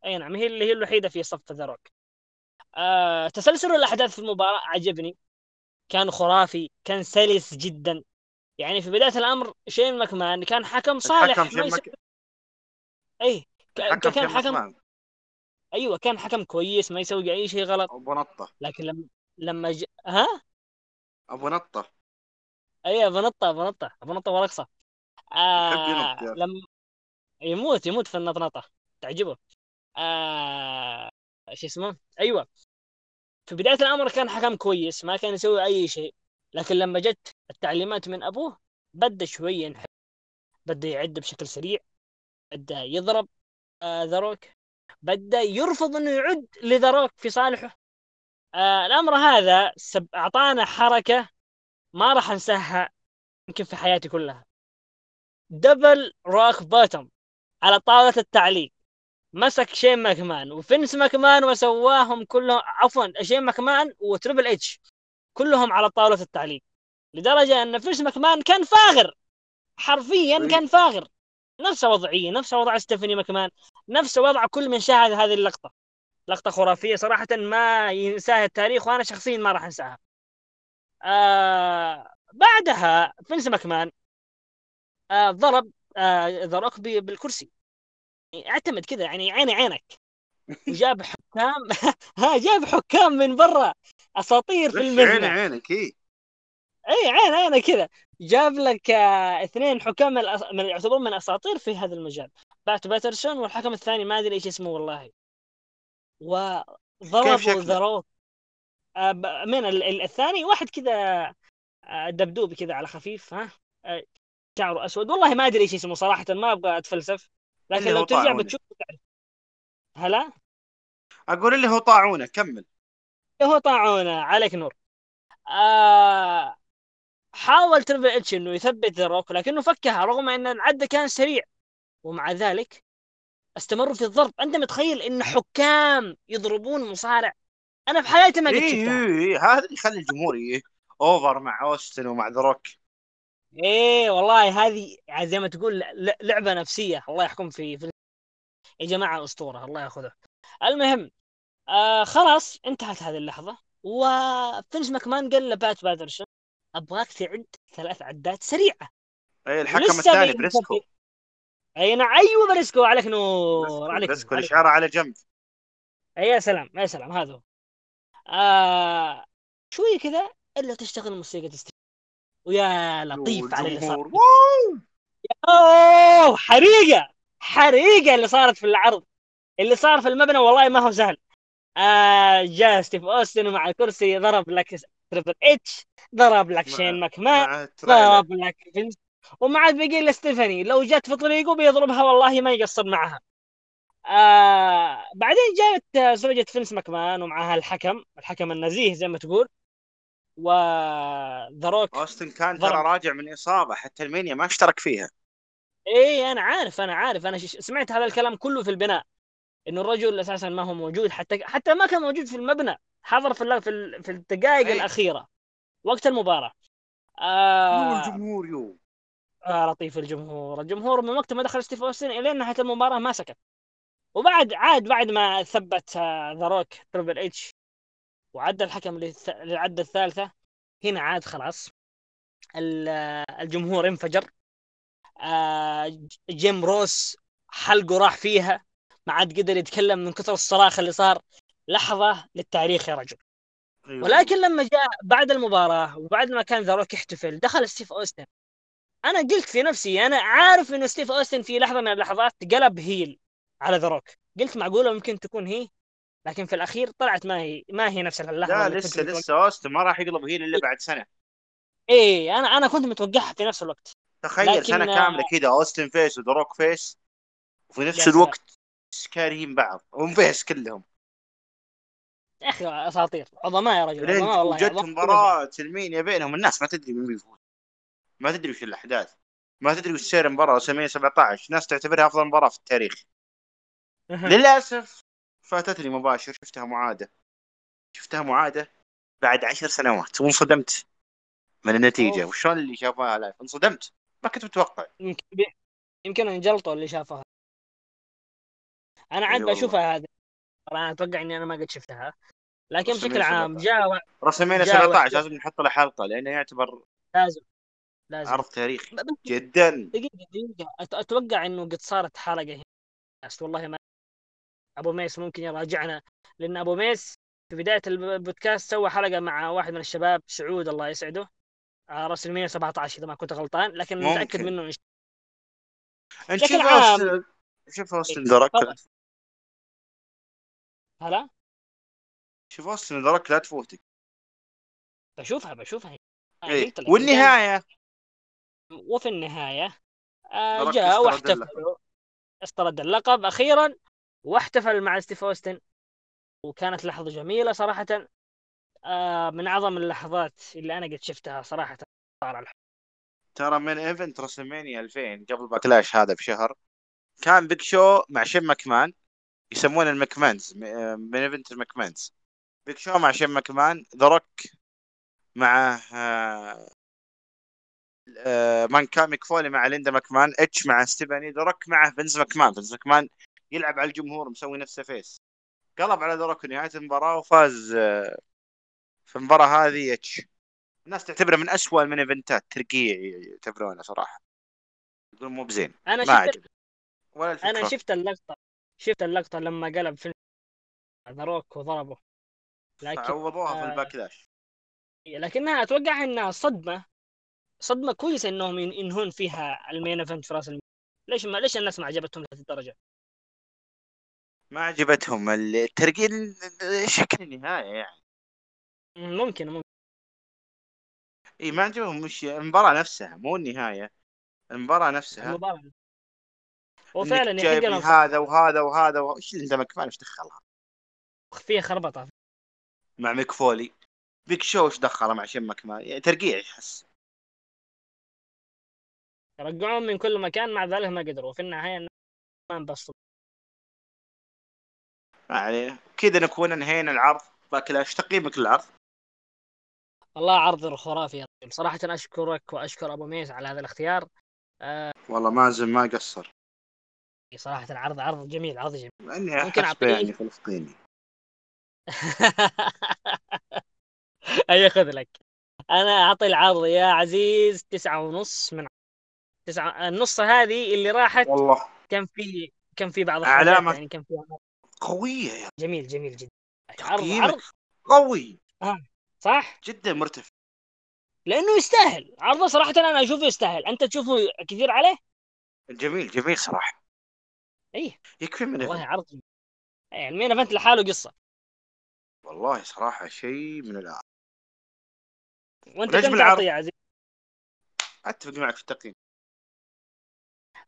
إي نعم هي اللي هي الوحيدة في صف ذا روك آه تسلسل الأحداث في المباراة عجبني كان خرافي كان سلس جدا. يعني في بداية الأمر شين ماكمان كان حكم صالح شين يسوي مك... اي الحكم كان حكم مكمان أيوه كان حكم كويس ما يسوي أي شيء غلط. أبو نطة. لكن لما لما ج... ها؟ أبو نطة. اي أبو نطة أبو نطة أبو نطة ورقصه آه. لما يموت يموت في النطنطة. تعجبه. آه شو اسمه؟ أيوه. في بداية الأمر كان حكم كويس ما كان يسوي أي شيء. لكن لما جت التعليمات من أبوه بدأ شوي ينحل. بدأ يعد بشكل سريع. بدأ يضرب آه ذروك بدأ يرفض إنه يعد لذروك في صالحه. آه الأمر هذا سب... أعطانا حركة ما راح أنساها يمكن في حياتي كلها. double Rock Bottom على طاولة التعليق. مسك شين ماكمان وفينس ماكمان وسواهم كلهم عفوا شين ماكمان وتريبل اتش كلهم على طاولة التعليق لدرجة أن فينس ماكمان كان فاغر. حرفيا إيه. كان فاغر. نفس وضعية نفس وضع ستيفاني ماكمان نفس وضع كل من شاهد هذه اللقطة. لقطة خرافية صراحة ما ينساها التاريخ وأنا شخصيا ما راح أنساها. آه بعدها فينس ماكمان آه ضرب آه ذا ب- بالكرسي. اعتمد كذا يعني عيني عينك. وجاب حكام. [LAUGHS] ها جاب حكام من برا. أساطير في ليش عيني عينك اي اي عين عينك كذا. جاب لك آه اثنين حكام من, الأس... من يعتبرون من أساطير في هذا المجال. بات باترسون والحكم الثاني ما أدري إيش اسمه والله. وضربوا شكله؟ ذا روك آه. من ال... ال- الثاني؟ واحد كذا آه دبدوب كذا على خفيف ها. شعره أسود. والله ما أدري إيش اسمه صراحة ما أبغى أتفلسف. لكن اللي لو ترجع. بتشوف تعرف هلا؟ أقول اللي هو طاعونه كمل. هو طاعونه عليك نور. آه حاول تربل اتش إنه يثبت ذا روك لكنه فكها رغم إن العد كان سريع. ومع ذلك استمروا في الضرب. أنت متخيل إن حكام يضربون مصارع؟ أنا في حياتي ما قد اي شفتها. اي هذا اللي يخلي الجمهور إيه. over مع أوستن ومع ذا روك. إيه والله هذه زي ما تقول لعبة نفسية. الله يحكم في, في يا جماعة أسطورة الله يأخذها. المهم آه خلاص انتهت هذه اللحظة. وفينس ماكمان قال لبات باترسون أبغاك تعد ثلاث عدات سريعة. أي الحكم الثاني بريسكو. أي نعم أيوه بريسكو. عليك نور عليك بريسكو الإشارة على جنب. أي يا سلام يا سلام هذا هو. آه شوية كذا إلا تشتغل موسيقى ويا لطيف على اللي صار. اوه حريقة حريقة اللي صارت في العرض. اللي صار في المبنى والله ما هو سهل. آه جاء ستيف أوستن مع الكرسي ضرب لك تريبل اتش ضرب لك شين ماكمان. ضرب لك فينس وما عاد بقي الا ستيفاني لو جت في طريقه بيضربها والله ما يقصر معها. آه بعدين جابت آه، زوجة فينس ماكمان ومعها الحكم الحكم النزيه زي ما تقول. و ذا روك أوستن كان ترى. راجع من إصابة حتى رسلمانيا ما اشترك فيها. إيه أنا عارف أنا عارف. أنا سمعت هذا الكلام كله في البناء إنه الرجل أساسا ما هو موجود. حتى حتى ما كان موجود في المبنى حضر في في في الدقائق أي. الأخيرة وقت المباراة. آه الجمهور يو. آه لطيف الجمهور. الجمهور من وقت ما دخل ستيف أوستن الين نهاية المباراة ما سكت. وبعد عاد بعد ما ثبت ذا روك تربل اتش وعدى الحكم للعدة الثالثة. هنا عاد خلاص. ال- الجمهور انفجر. آه، جيم روس حلقه راح فيها. ما عاد قدر يتكلم من كثر الصراخ اللي صار. لحظة للتاريخ يا رجل. أيوة. ولكن لما جاء بعد المباراة وبعد ما كان ذا يحتفل دخل ستيف أوستن. أنا قلت في نفسي أنا عارف إنه ستيف أوستن في لحظة من اللحظات قلب heel على ذا قلت معقولة ممكن تكون هي؟ لكن في الأخير طلعت ما هي ما هي نفس اللحظة لا لسه لسه أوستن ما راح يقلب heel إلا بعد سنة. إيه أنا أنا كنت متوقعها في نفس الوقت. تخيل لكن- سنة كاملة كذا أوستن face وذا روك face. وفي نفس. الوقت كارهين بعض. هم face كلهم. يا أخي أساطير. عظماء يا رجل عظماء والله وجت عظماء. مباراة رسلمينيا بينهم. الناس ما تدري من بيفوز. ما تدري وش الأحداث. ما تدري وش سير المباراة. رسمية 17 ناس تعتبرها أفضل مباراة في التاريخ. للأسف فاتتني مباشر شفتها معادة. شفتها معادة بعد عشر سنوات وانصدمت من النتيجة. أوف. وشلون اللي شافوها لايف انصدمت. ما كنت متوقع. يمكن يمكن انجلطوا اللي شافها. أنا عاد. بشوفها هذه. أنا أتوقع إني أنا ما قد شفتها. لكن بشكل عام 17. جاء رسمينيا جاء 17 وقت- لازم نحط له حلقة لأنه يعتبر لازم. لازم. عرض تاريخي. جدا. دقيقة أت- أتوقع إنه قد صارت حلقة هنا والله ما أبو ميس ممكن يراجعنا. لأن أبو ميس في بداية البودكاست سوى حلقة مع واحد من الشباب سعود الله يسعده. آه، راس المية 17 إذا ما كنت غلطان لكن ممكن. متاكد منه إن أنت شوف عام- شوف أوستن درك تفضل. هلا؟ شوف أوستن ذا روك لا تفوتك. بشوفها بشوفها. أنا إيه. والنهاية؟ وفي النهاية آه، جاء واحتفلوا استرد اللقب. أخيرا واحتفل مع ستيف أوستن وكانت لحظة جميلة صراحة. آه، من أعظم اللحظات اللي أنا قد شفتها صراحة. صار. ترى main event رسلمانيا 2000 قبل باكلاش هذا بشهر كان بيج شو مع شين ماكمان يسمونه المكمانز آه، main event المكمانز بيج شو مع شين ماكمان ذا روك مع آه، آه، مانكايند ميك فولي مع ليندا ماكمان اتش مع ستيفاني ذا روك مع فينز ماكمان. فينز ماكمان يلعب على الجمهور مسوي نفسه face. قلب على ذا روك نهاية المباراة وفاز آه، في المباراة هذه اتش. الناس تعتبره من أسوأ main event ات ترقيع يعتبرونه صراحة. يقولون مو بزين أنا ما شفت عجب ولا الفكرة أنا شفت اللقطة شفت اللقطة لما قلب في ذا روك وضربه. لكن عوضوها في آه، الباكلاش. لكنها أتوقع إنها صدمة صدمة كويسة إنهم ين- ينهون فيها ال main event في رسلمانيا. ليش ما ليش الناس ما عجبتهم لهذه الدرجة؟ ما عجبتهم الترقيع شكل النهاية يعني. ممكن ممكن. إي ما عجبهم مش المباراة نفسها مو النهاية المباراة نفسها. المباراة. وفعلا لهم هذا وهذا وهذا و- إيش اللي انت مكفان إيش دخلها. فيها خربطة. مع ميك فولي. بيك شو إيش دخله مع شم مكمان يعني ترقيع يحس. رجعوهم من كل مكان مع ذلك ما قدروا. في النهاية الناس ما انبسطوا. ما علينا كذا نكون انهينا العرض. باكلاش تقييمك للعرض والله عرض خرافي يا رجل. صراحة أشكرك وأشكر أبو ميس على هذا الاختيار. والله مازن ما قصر. صراحة العرض عرض جميل عرض جميل. إني ممكن يعني فلسطيني. [LAUGHS] أي خذ لك. أنا أعطي العرض يا عزيز تسعة ونص من تسعة النص هذه اللي راحت والله. كان في كان في بعض الحاجات علامة. يعني كان فيها قوية يا جميل جميل جدا. عرض عرض. قوي. صح؟ جدا مرتفع. لأنه يستاهل. عرضه صراحة أنا أشوفه يستاهل. أنت تشوفه كثير عليه؟ جميل جميل صراحة. إيه يكفي من والله. عرض. يعني المين إيفنت لحاله قصة. والله صراحة شيء من الآخر وأنت كم. تعطي يا عزيز أتفق معك في التقييم.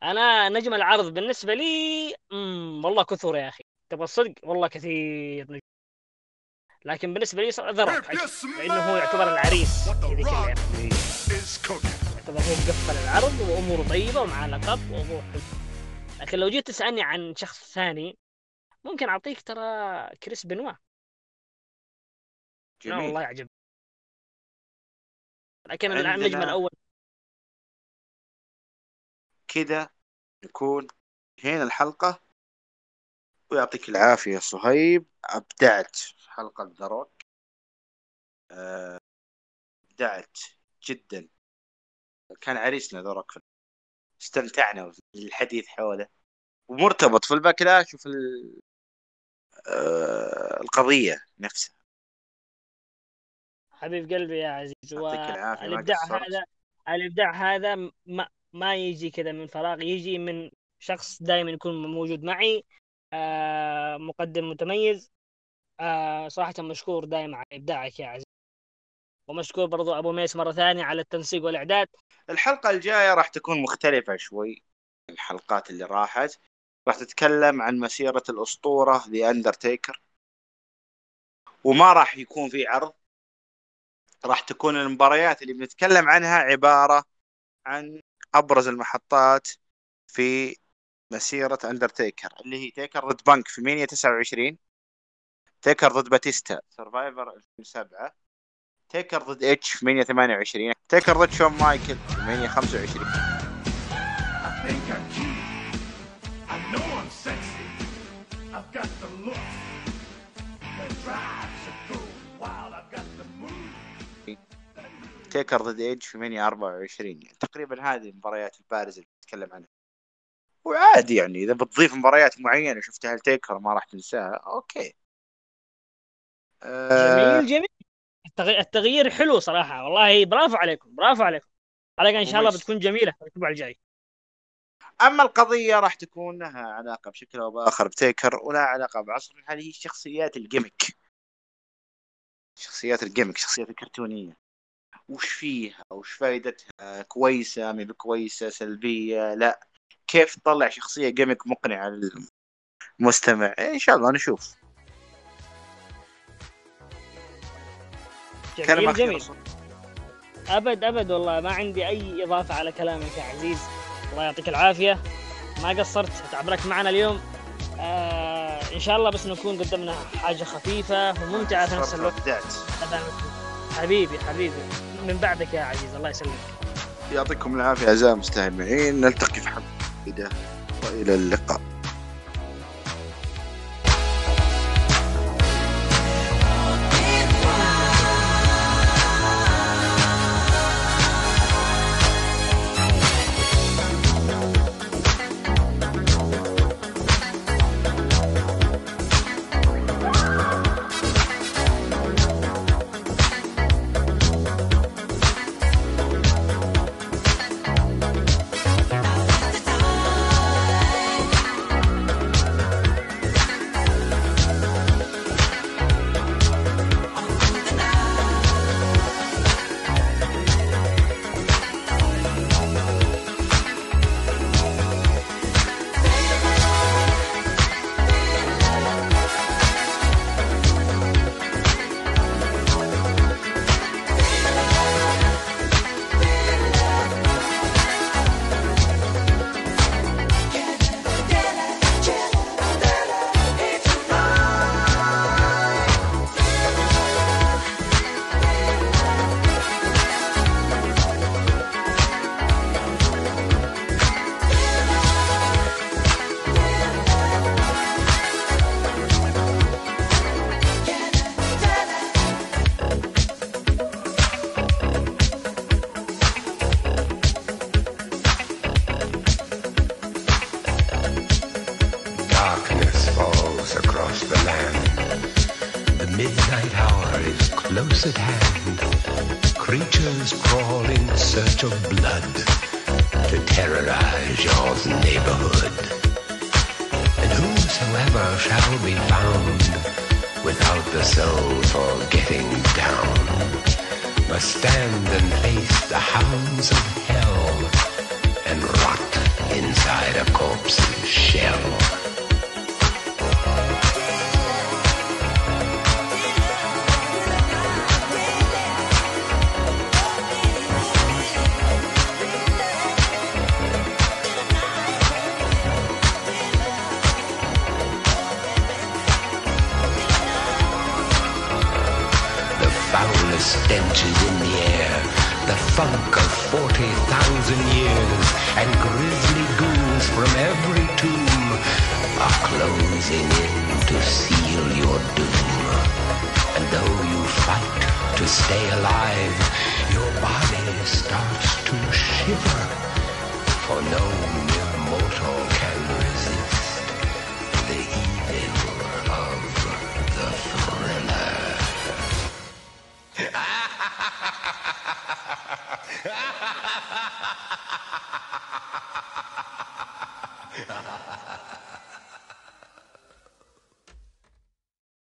أنا نجم العرض بالنسبة لي مم والله كثر يا أخي. تبغى الصدق والله كثير. لكن بالنسبة لي روك لأنه هو يعتبر العريس كذا كذا يعني. يعتبر هو مقفل العرض وأموره طيبة ومعاه لقب وأموره حلو. لكن لو جيت تسألني عن شخص ثاني ممكن أعطيك ترى كريس بنوا. جميل. والله يعجب. لكن النجم الأول. كذا نكون هنا الحلقة. ويعطيك العافية صهيب. أبدعت حلقة ذروك آه، أبدعت جدا. كان عريسنا ذروك استمتعنا بالحديث حوله. ومرتبط في الباكلاش وفي آه، القضية نفسها. حبيب قلبي يا عزيز والابداع هذا الإبداع هذا ما ما يجي كذا من فراغ يجي من شخص دائما يكون موجود معي. مقدم متميز. آه صراحة مشكور دائما على إبداعك يا عزيز ومشكور برضو أبو ميس مرة ثانية على التنسيق والإعداد. الحلقة الجاية راح تكون مختلفة شوي الحلقات اللي راحت. راح تتكلم عن مسيرة الأسطورة ذا أندرتيكر وما راح يكون في عرض. راح تكون المباريات اللي بنتكلم عنها عبارة عن أبرز المحطات في مسيرة اندرتيكر اللي هي تيكر ضد بنك في مينيا 29 تيكر ضد باتيستا سرفايفر 2007 تيكر ضد اتش في مينيا 28 تيكر ضد شون مايكل في مينيا 25 تيكر ضد ايج في مانيا 24 يعني تقريبا هذه المباريات البارزة اللي نتكلم عنها. وعادي يعني إذا بتضيف مباريات معينة شفتها لتيكر ما راح تنساها أوكي. آه... جميل جميل. التغيير حلو صراحة والله برافو عليكم برافو عليكم. حلقه إن شاء الله بتكون جميلة الأسبوع الجاي. أما القضية راح تكون لها علاقة بشكل أو بآخر بتيكر ولا علاقة بعصر هذه هي شخصيات ال gimmick. شخصيات الجيمك شخصيات الكرتونية. وش فيها؟ وش فائدتها كويسة مي بكويسة سلبية؟ لا. كيف تطلع شخصية جيمك مقنعة للمستمع؟ إن شاء الله نشوف. جميل جميل. أبد أبد والله ما عندي أي إضافة على كلامك يا عزيز. الله يعطيك العافية. ما قصرت تعبرك معنا اليوم. آه إن شاء الله بس نكون قدمنا حاجة خفيفة وممتعة في نفس الوقت. حبيبي حبيبي. من بعدك يا عزيز الله يسلمك. يعطيكم العافية أعزائي المستمعين. نلتقي في حلقة وإلى اللقاء.